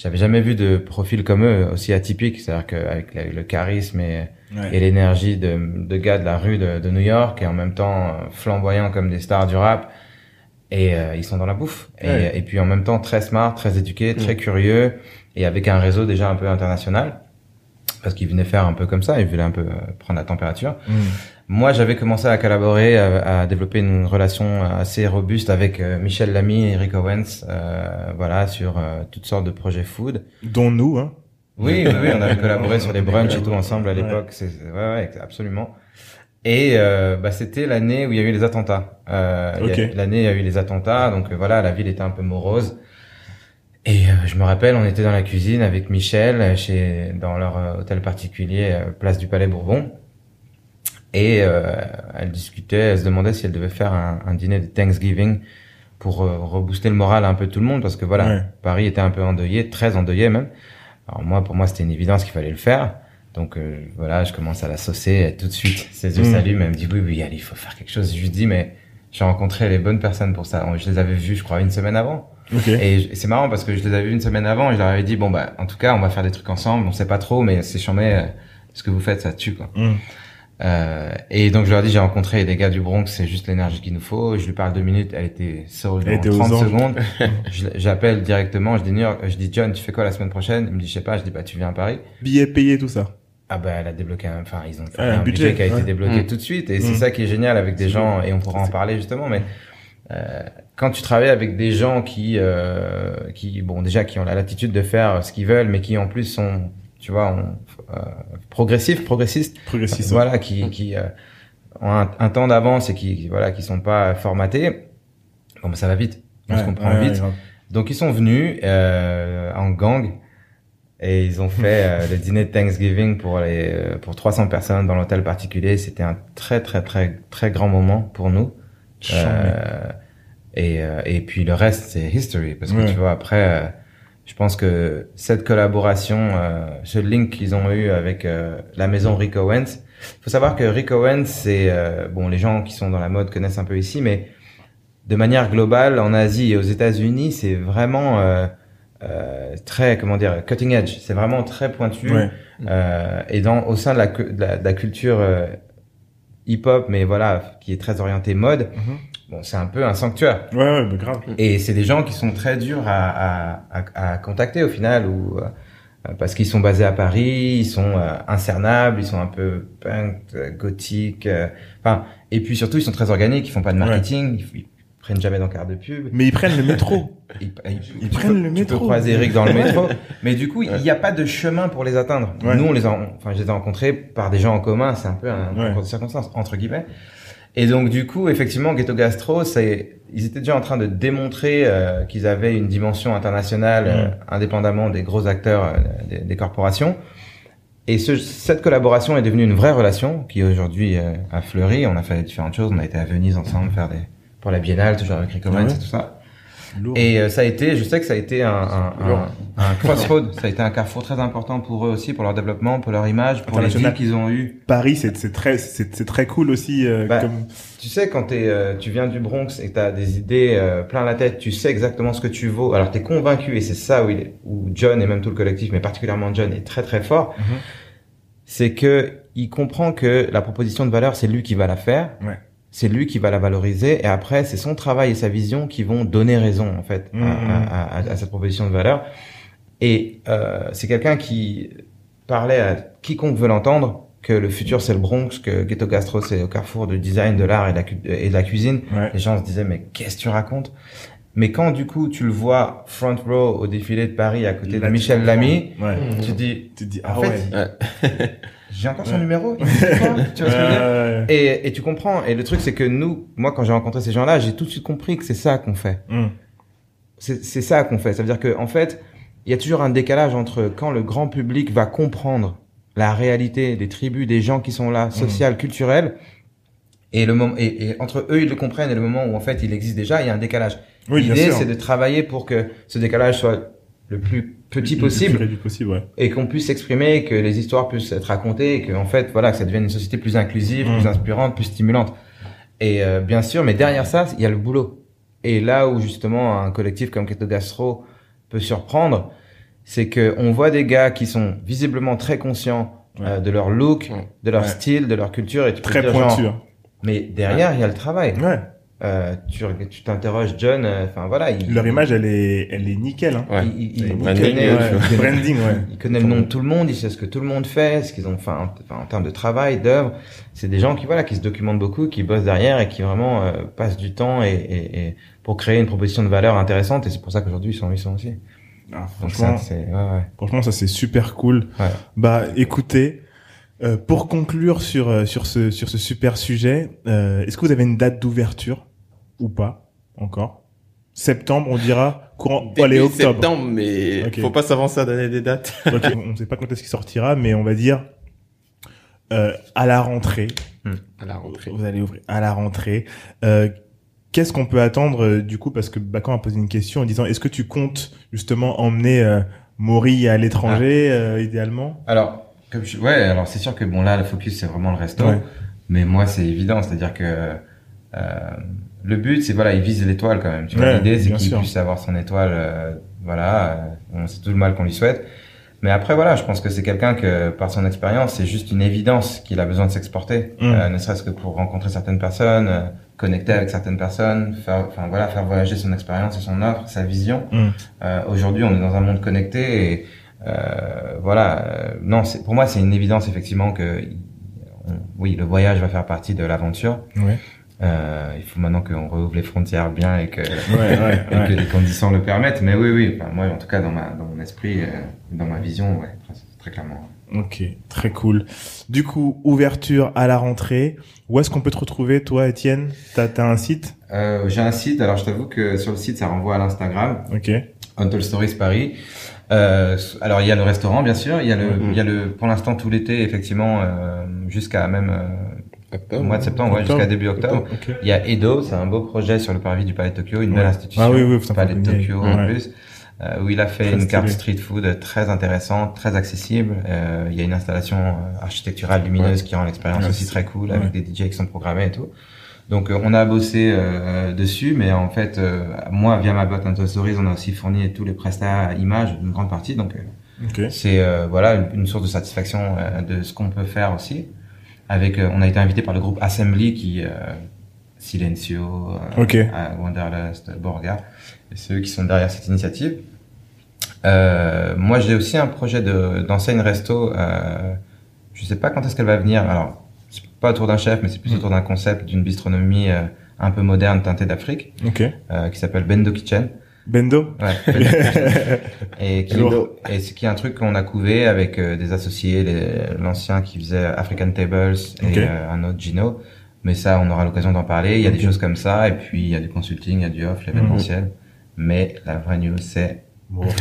j'avais jamais vu de profil comme eux aussi atypique, c'est-à-dire qu'avec le, le charisme et, et l'énergie de, de gars de la rue de, de New York et en même temps euh, flamboyants comme des stars du rap. Et euh, ils sont dans la bouffe. Et, Ouais. et puis en même temps très smart, très éduqués, très curieux et avec un réseau déjà un peu international. Parce qu'ils venaient faire un peu comme ça, ils voulaient un peu euh, prendre la température. Mm. Moi, j'avais commencé à collaborer, à, à développer une relation assez robuste avec euh, Michel Lamy et Eric Owens, euh, voilà, sur euh, toutes sortes de projets food. Dont nous, hein. Oui, oui, oui, on avait collaboré sur les brunchs et tout ensemble à l'époque. C'est, c'est- ouais, ouais, absolument. Et euh, bah, c'était l'année où il y a eu les attentats. Euh, il y a- Ok. L'année où il y a eu les attentats, donc voilà, la ville était un peu morose. Et je me rappelle, on était dans la cuisine avec Michel chez dans leur hôtel particulier, place du Palais Bourbon. Et euh, elle discutait, elle se demandait si elle devait faire un, un dîner de Thanksgiving pour euh, rebooster le moral un peu de tout le monde parce que voilà, Ouais. Paris était un peu endeuillé, très endeuillé même. Alors moi, pour moi, c'était une évidence qu'il fallait le faire. Donc euh, voilà, je commence à la saucer tout de suite. Ses yeux Mm. s'allument, elle me dit oui, oui, allez, il faut faire quelque chose. Je lui dis mais j'ai rencontré les bonnes personnes pour ça. Je les avais vus, je crois, une semaine avant. Ok. Et c'est marrant parce que je les avais vus une semaine avant et je leur avais dit bon bah en tout cas on va faire des trucs ensemble. On sait pas trop, mais c'est chambé. euh, ce que vous faites, ça tue quoi. Mm. Euh, et donc je leur dis j'ai rencontré des gars du Bronx, c'est juste l'énergie qu'il nous faut. Je lui parle deux minutes, elle était sold Elle en était aux 30 anges. secondes. J'appelle directement, je dis New York, je dis John, tu fais quoi la semaine prochaine? Il me dit je sais pas, je dis bah tu viens à Paris. Billets payés, tout ça. Ah bah elle a débloqué un, enfin ils ont fait un budget, budget, qui a été débloqué Mm. tout de suite et c'est ça qui est génial avec des gens et on pourra en parler justement mais euh, quand tu travailles avec des gens qui euh, qui bon déjà qui ont la latitude de faire ce qu'ils veulent mais qui en plus sont tu vois ont, euh, progressifs progressistes Progressiste. voilà qui qui euh, ont un, un temps d'avance et qui voilà qui sont pas formatés bon ça va vite on se comprend ouais, vite ouais, donc ils sont venus euh, en gang et ils ont fait euh, le dîner de Thanksgiving pour les euh, pour 300 personnes dans l'hôtel particulier. C'était un très très très très grand moment pour nous. Euh, et et puis le reste c'est history parce que Ouais. tu vois après je pense que cette collaboration euh, ce link qu'ils ont eu avec euh, la maison Rick Owens faut savoir que Rick Owens c'est euh, bon les gens qui sont dans la mode connaissent un peu ici mais de manière globale en Asie et aux États-Unis c'est vraiment euh, euh, très comment dire cutting edge c'est vraiment très pointu Ouais. euh, et dans au sein de la, de la, de la culture euh, hip-hop mais voilà qui est très orientée mode Mhm. Bon c'est un peu un sanctuaire Ouais, ouais, mais grave. et c'est des gens qui sont très durs à, à, à, à contacter au final ou euh, parce qu'ils sont basés à Paris, ils sont euh, incernables, ils sont un peu punk, euh, gothique, euh, enfin et puis surtout ils sont très organiques, ils font pas de marketing, ils, ils prennent jamais d'encart de pub. Mais ils prennent le métro. Ils, ils- Ils tu prennent peux- le Tu métro. peux croiser Eric dans le métro, mais du coup il n'y a pas de chemin pour les atteindre. Ouais. Nous on les a, enfin je les ai rencontrés par des gens en commun, c'est un peu un Ouais. concours de circonstances entre guillemets. Et donc du coup, effectivement, Ghetto Gastro, c'est, ils étaient déjà en train de démontrer euh, qu'ils avaient une dimension internationale, euh, Mm. indépendamment des gros acteurs euh, des, des corporations. Et ce, cette collaboration est devenue une vraie relation qui aujourd'hui euh, a fleuri. On a fait différentes choses. On a été à Venise ensemble faire des pour la Biennale, toujours avec Rick Owens et tout ça. Lourd. Et euh, ça a été, je sais que ça a été un, un, un, un crossroad, ça a été un carrefour très important pour eux aussi, pour leur développement, pour leur image, pour les vues qu'ils ont eues. Paris, c'est c'est très, c'est c'est très cool aussi. euh, Bah, comme... Tu sais, quand t'es, euh, tu viens du Bronx et que t'as des idées euh, plein la tête, tu sais exactement ce que tu vaux. Alors t'es convaincu et c'est ça où il est, où John et même tout le collectif, mais particulièrement John est très très fort. Mhm. C'est que il comprend que la proposition de valeur, c'est lui qui va la faire. Ouais. C'est lui qui va la valoriser et après c'est son travail et sa vision qui vont donner raison en fait à- Mhm. à, à- à cette proposition de valeur. Et euh, c'est quelqu'un qui parlait à quiconque veut l'entendre que le futur c'est le Bronx, que Ghetto Gastro c'est au carrefour du design, de l'art et, de la cu- et de la cuisine. Ouais. Les gens se disaient mais qu'est-ce que tu racontes? Mais quand du coup tu le vois front row au défilé de Paris à côté de Michel. Lamy, Ouais. tu te dis Tu dis, En ah fait, ouais. j'ai encore son Ouais. numéro. il tu vois ce que je veux dire et, et tu comprends. Et le truc c'est que nous, moi quand j'ai rencontré ces gens-là, j'ai tout de suite compris que c'est ça qu'on fait. Hum. C'est ça qu'on fait. Ça veut dire que en fait, il y a toujours un décalage entre quand le grand public va comprendre la réalité des tribus, des gens qui sont là, sociales, culturelles, et le moment et, et entre eux ils le comprennent et le moment où en fait il existe déjà, il y a un décalage. Oui, L'idée c'est de travailler pour que ce décalage soit le plus petit Le plus possible réduit possible, ouais. et qu'on puisse s'exprimer, que les histoires puissent être racontées et que en fait voilà que ça devienne une société plus inclusive, Mm. plus inspirante, plus stimulante. Et euh, bien sûr, mais derrière ça, il y a le boulot. Et là où justement un collectif comme Keto Gastro peut surprendre, c'est que on voit des gars qui sont visiblement très conscients euh, de leur look, Ouais. de leur Ouais. style, de leur culture et tu Très dire, genre, pointu. hein. mais derrière, il y a le travail. Ouais. Euh, tu tu t'interroges John, euh, enfin voilà, il, Leur image, elle est, elle est nickel. Hein. Ouais. il, il, il, branding, connaît, ouais, il tu vois. connaît- Branding, ouais. il connaît le nom de tout le monde, il sait ce que tout le monde fait, ce qu'ils ont fait en, enfin, en termes de travail, d'œuvre. C'est des gens qui voilà, qui se documentent beaucoup, qui bossent derrière et qui vraiment euh, passent du temps et, et, et pour créer une proposition de valeur intéressante. Et c'est pour ça qu'aujourd'hui ils sont ils sont aussi. Ah, Donc franchement, ça, c'est ouais, ouais. franchement, ça c'est super cool. Ouais. Bah, écoutez, euh, pour conclure sur euh, sur ce sur ce super sujet, euh, est-ce que vous avez une date d'ouverture? Ou pas encore Septembre, on dira courant. Début allez, octobre. septembre, mais Ok. faut pas s'avancer à donner des dates. On ne sait pas quand est-ce qu'il sortira, mais on va dire euh, à la rentrée. À la rentrée. Vous allez ouvrir à la rentrée. Euh, qu'est-ce qu'on peut attendre euh, du coup parce que Bacan a posé une question en disant est-ce que tu comptes justement emmener euh, Maury à l'étranger euh, idéalement? Alors, comme je, ouais, alors c'est sûr que bon là, le focus c'est vraiment le resto, Ouais. mais moi c'est évident, c'est-à-dire que euh, le but c'est voilà, il vise l'étoile quand même. Tu vois, Ouais, l'idée c'est qu'il puisse avoir son étoile, euh, voilà, euh, on sait tout le mal qu'on lui souhaite. Mais après voilà, je pense que c'est quelqu'un que par son expérience, c'est juste une évidence qu'il a besoin de s'exporter, Mm. euh, ne serait-ce que pour rencontrer certaines personnes, euh, connecter avec certaines personnes, faire, enfin voilà, faire voyager son expérience et son offre, sa vision. Mm. Euh, Aujourd'hui, on est dans un monde connecté et euh, voilà. euh, non, c'est pour moi c'est une évidence effectivement que on- oui, le voyage va faire partie de l'aventure. Ouais. Euh, il faut maintenant qu'on rouvre les frontières bien et que, Ouais, ouais, et que les conditions le permettent. Mais oui, oui. Enfin, moi, en tout cas, dans ma dans mon esprit, euh, dans ma vision, ouais, très, très clairement. Ok, très cool. Du coup, ouverture à la rentrée. Où est-ce qu'on peut te retrouver, toi, Étienne? T'as as un site? Euh, J'ai un site. Alors, je t'avoue que sur le site, ça renvoie à l'Instagram. Ok. Untold Stories Paris. Euh, alors il y a le restaurant bien sûr, il y a le, Mhm. il y a le pour l'instant tout l'été effectivement euh, jusqu'à même euh, Octobre. mois de septembre, ouais, jusqu'à début octobre. Ok. Il y a Edo, c'est un beau projet sur le parvis du Palais de Tokyo, une Ouais. belle institution, Ah oui, oui, putain, Palais de Tokyo en plus, euh, où il a fait Très une carte street food très intéressante, très accessible. Euh, il y a une installation euh, architecturale lumineuse qui rend l'expérience aussi très cool avec des DJ qui sont programmés et tout. Donc euh, on a bossé euh, dessus, mais en fait, euh, moi via ma boîte Stories, on a aussi fourni tous les prestats images, une grande partie. Donc euh, Ok. c'est euh, voilà une source de satisfaction euh, de ce qu'on peut faire aussi. Avec, euh, on a été invité par le groupe Assembly qui euh, Silencio, euh, Ok. à Wanderlust, Borga, et ceux qui sont derrière cette initiative. Euh, moi, j'ai aussi un projet de d'enseigne resto. Euh, je sais pas quand est-ce qu'elle va venir. Alors, c'est pas autour d'un chef, mais c'est plus Mm. autour d'un concept d'une bistronomie euh, un peu moderne teintée d'Afrique, Ok. euh, qui s'appelle Bendo Kitchen. Bendo Ouais. et qui et c'est qui est un truc qu'on a couvé avec euh, des associés, l'ancien qui faisait African Tables et euh, un autre Gino. Mais ça, on aura l'occasion d'en parler. Il y a des choses comme ça, et puis il y a du consulting, il y a du off, l'événementiel. Mais la vraie news, c'est Maury.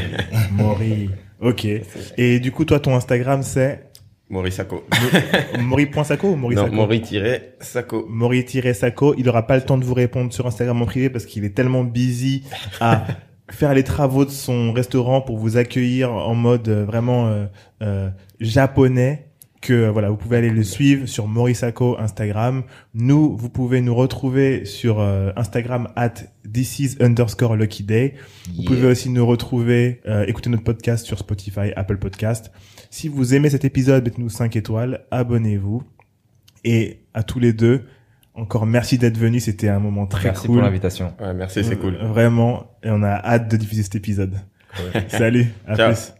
Maury. Ok. Et du coup, toi, ton Instagram, c'est Maurice Sacco. Maury.saco ou Maury Non, Sacco Maury-Sacco. Maury-Sacco. Il aura pas le temps de vous répondre sur Instagram en privé parce qu'il est tellement busy à faire les travaux de son restaurant pour vous accueillir en mode euh, vraiment euh, euh, japonais que euh, voilà vous pouvez aller le suivre sur Morisako Instagram nous vous pouvez nous retrouver sur euh, Instagram at this is underscore lucky day vous pouvez aussi nous retrouver, euh, écouter notre podcast sur Spotify, Apple Podcast. Si vous aimez cet épisode, mettez-nous 5 étoiles, abonnez-vous. Et à tous les deux, encore merci d'être venus, c'était un moment très Merci cool. pour l'invitation. Ouais, merci, c'est cool. Vraiment, et on a hâte de diffuser cet épisode. Salut, à Ciao. plus.